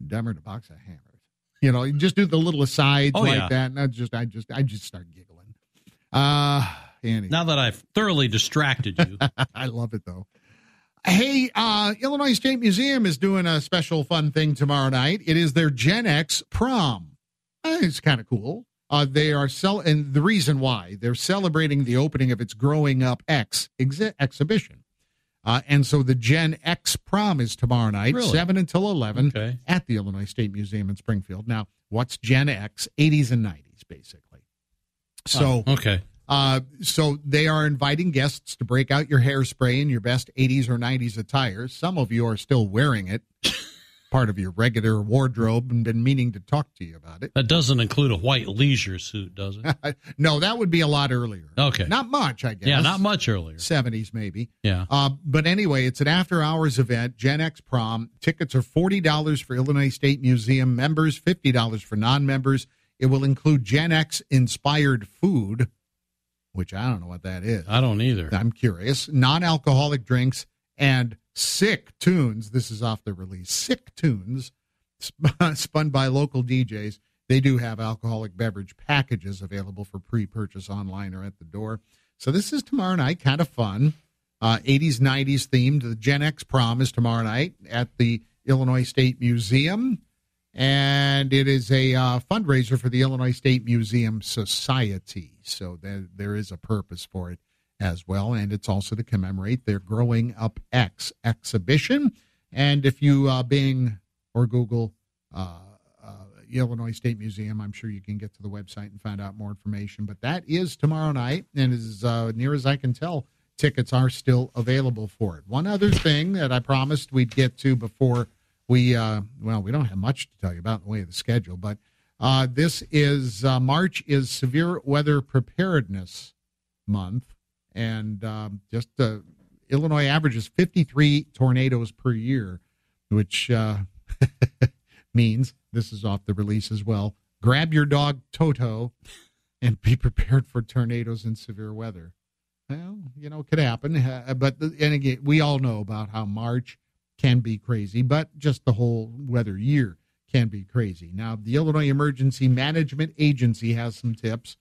"Dumber to box of hammers." You know, you just do the little asides Oh, like yeah. that, and I just, I just, I just start giggling. Uh Now that I've thoroughly distracted you, I love it though. Hey, uh, Illinois State Museum is doing a special fun thing tomorrow night. It is their Gen X prom. It's kind of cool. Uh, they are cel- and the reason why they're celebrating the opening of its Growing Up X exhi- exhibition. Uh, and so the Gen X prom is tomorrow night, Really? 7 until 11 Okay. at the Illinois State Museum in Springfield. Now, what's Gen X? 80s and 90s, basically. So, Oh, okay. Uh, so they are inviting guests to break out your hairspray in your best 80s or 90s attire. Some of you are still wearing it, part of your regular wardrobe, and been meaning to talk to you about it. That doesn't include a white leisure suit, does it? no, that would be a lot earlier. Okay. Not much, I guess. Yeah, not much earlier. 70s, maybe. Yeah. Uh, but anyway, it's an after hours event, Gen X prom. Tickets are $40 for Illinois State Museum members, $50 for non members. It will include Gen X inspired food, which I don't know what that is. I don't either. I'm curious. Non alcoholic drinks and Sick Tunes. This is off the release. Sick Tunes, spun by local DJs. They do have alcoholic beverage packages available for pre purchase online or at the door. So this is tomorrow night, kind of fun. Uh, 80s, 90s themed. The Gen X prom is tomorrow night at the Illinois State Museum. And it is a uh, fundraiser for the Illinois State Museum Society. So there, there is a purpose for it as well. And it's also to commemorate their Growing Up X exhibition. And if you uh, Bing or Google uh, uh, Illinois State Museum, I'm sure you can get to the website and find out more information. But that is tomorrow night. And as uh, near as I can tell, tickets are still available for it. One other thing that I promised we'd get to before we, uh, well, we don't have much to tell you about in the way of the schedule, but uh, this is uh, March is Severe Weather Preparedness Month, and um, just uh, Illinois averages 53 tornadoes per year, which uh, means this is off the release as well. Grab your dog Toto and be prepared for tornadoes and severe weather. Well, you know, it could happen. Uh, but, and again, we all know about how March can be crazy, but just the whole weather year can be crazy. Now, the Illinois Emergency Management Agency has some tips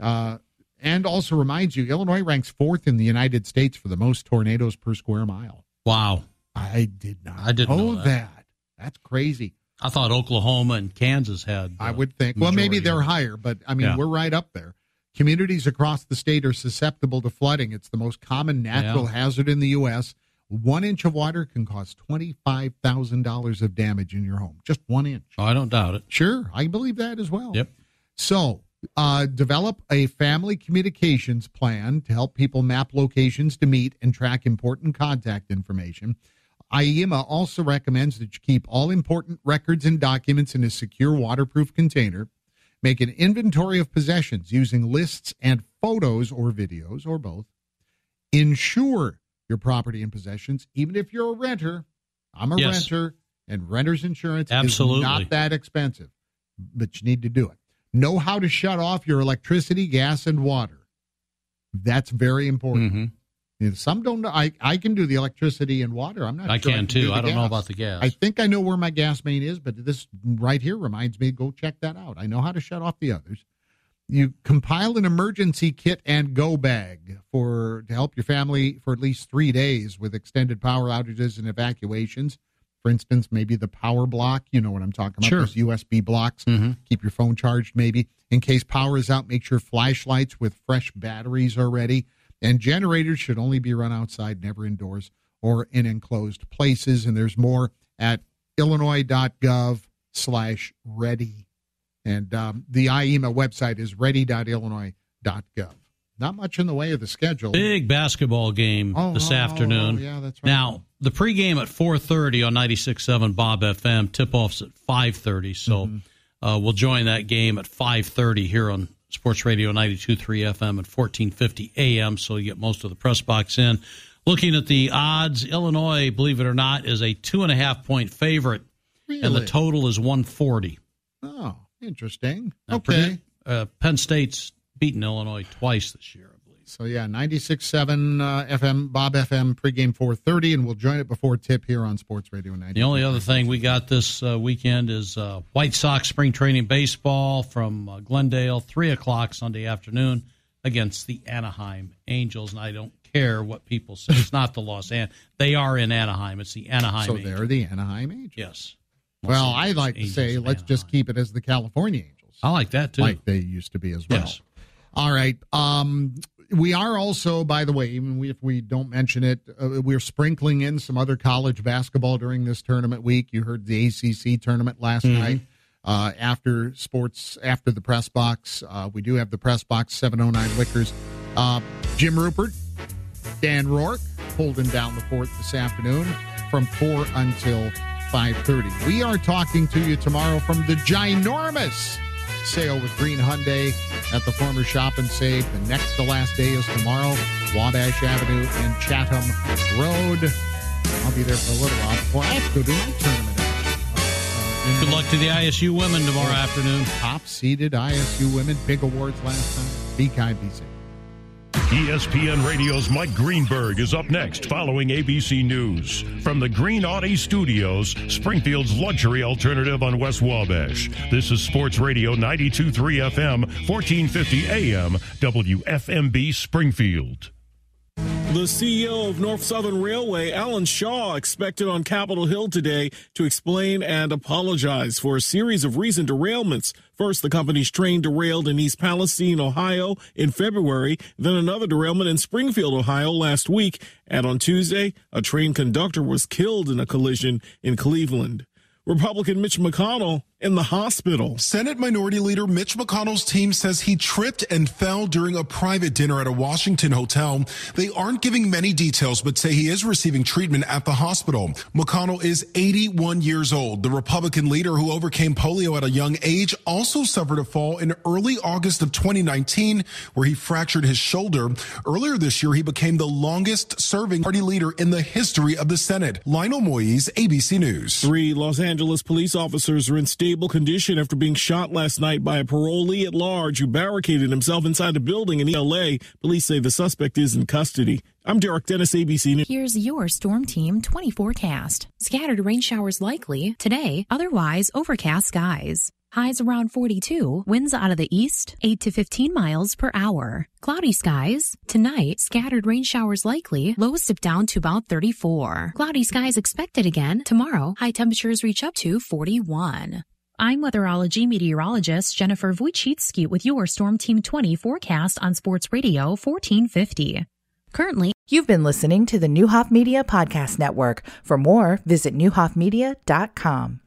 uh, and also reminds you Illinois ranks fourth in the United States for the most tornadoes per square mile. Wow. I did not I didn't know that. that. That's crazy. I thought Oklahoma and Kansas had. I would think. Well, maybe they're higher, but I mean, Yeah. we're right up there. Communities across the state are susceptible to flooding. It's the most common natural Yeah. hazard in the U.S. One inch of water can cause twenty-five thousand dollars of damage in your home. Just one inch. Oh, I don't doubt it. Sure, I believe that as well. Yep. So, uh, develop a family communications plan to help people map locations to meet and track important contact information. IEMA also recommends that you keep all important records and documents in a secure waterproof container. Make an inventory of possessions using lists and photos or videos or both. Insure your property and possessions, even if you're a renter. I'm a Yes. renter, and renter's insurance Absolutely. is not that expensive, but you need to do it. Know how to shut off your electricity, gas, and water. That's very important. Mm-hmm. Know, some don't know. I, I can do the electricity and water. I'm not I sure can do too. the I don't know about the gas. I think I know where my gas main is, but this right here reminds me go check that out. I know how to shut off the others. You compile an emergency kit and go bag for to help your family for at least three days with extended power outages and evacuations. For instance, maybe the power block. You know what I'm talking about? Sure. Those USB blocks. Mhm. Keep your phone charged. Maybe in case power is out, make sure flashlights with fresh batteries are ready. And generators should only be run outside, never indoors or in enclosed places. And there's more at illinois.gov slash ready. And um, the IEMA website is ready.illinois.gov. Not much in the way of the schedule. Big basketball game Oh, this oh, oh, afternoon. oh, yeah, that's right. Now, the pregame at 4.30 on 96.7 Bob FM. Tip-offs at 5.30. So Mm-hmm. uh, we'll join that game at 5.30 here on Sports Radio 92.3 FM and 1450 AM. So you get most of the press box in. Looking at the odds, Illinois, believe it or not, is a two-and-a-half point favorite. And the total is 140. Oh, interesting. Now, okay. Uh, Penn State's beaten Illinois twice this year. I believe. So yeah, 96.7 uh, FM, Bob FM, pregame 4.30, and we'll join it before tip here on Sports Radio 90. The only other thing we got this uh, weekend is uh, White Sox spring training baseball from uh, Glendale, three o'clock Sunday afternoon against the Anaheim Angels. And I don't care what people say; it's not the Los Angeles. They are in Anaheim. It's the Anaheim. So Angels. they're the Anaheim Angels. Yes. Well, I like to say let's just keep it as the California Angels. I like that too. Like they used to be as well. Yes. All right. Um, we are also, by the way, even if we don't mention it, uh, we're sprinkling in some other college basketball during this tournament week. You heard the ACC tournament last Mhm. night. Uh, after sports, after the press box, uh, we do have the press box 709 Liquors. Uh, Jim Rupert, Dan Rourke holding down the fort this afternoon from 4 until 5.30. We are talking to you tomorrow from the ginormous sale with Green Hyundai at the former Shop and Save. The next to last day is tomorrow, Wabash Avenue and Chatham Road. I'll be there for a little while before I have to go do my tournament. Uh, Good luck to the ISU women tomorrow afternoon. Top seeded ISU women, big awards last time. Be kind, be safe. ESPN Radio's Mike Greenberg is up next following ABC News. From the Green Audi Studios, Springfield's luxury alternative on West Wabash. This is Sports Radio 92.3 FM, 1450 AM, WFMB Springfield. The CEO of Norfolk Southern Railway, Alan Shaw, expected on Capitol Hill today to explain and apologize for a series of recent derailments. First, the company's train derailed in East Palestine, Ohio in February, then another derailment in Springfield, Ohio last week. And on Tuesday, a train conductor was killed in a collision in Cleveland. Republican Mitch McConnell in the hospital. Senate Minority Leader Mitch McConnell's team says he tripped and fell during a private dinner at a Washington hotel. They aren't giving many details, but say he is receiving treatment at the hospital. McConnell is 81 years old. The Republican leader who overcame polio at a young age also suffered a fall in early August of 2019 where he fractured his shoulder. Earlier this year, he became the longest serving party leader in the history of the Senate. Lionel Moise, ABC News. Three Los Angeles police officers are in stable condition after being shot last night by a parolee at large who barricaded himself inside a building in LA. Police say the suspect is in custody. I'm Derek Dennis, ABC News. Here's your Storm Team 20 forecast. Scattered rain showers likely today, otherwise overcast skies. Highs around 42, winds out of the east, 8 to 15 miles per hour. Cloudy skies. Tonight, scattered rain showers likely, lows dip down to about 34. Cloudy skies expected again. Tomorrow, high temperatures reach up to 41. I'm weatherology meteorologist Jennifer Wojcicki with your Storm Team 20 forecast on Sports Radio 1450. Currently, you've been listening to the Neuhoff Media Podcast Network. For more, visit neuhoffmedia.com.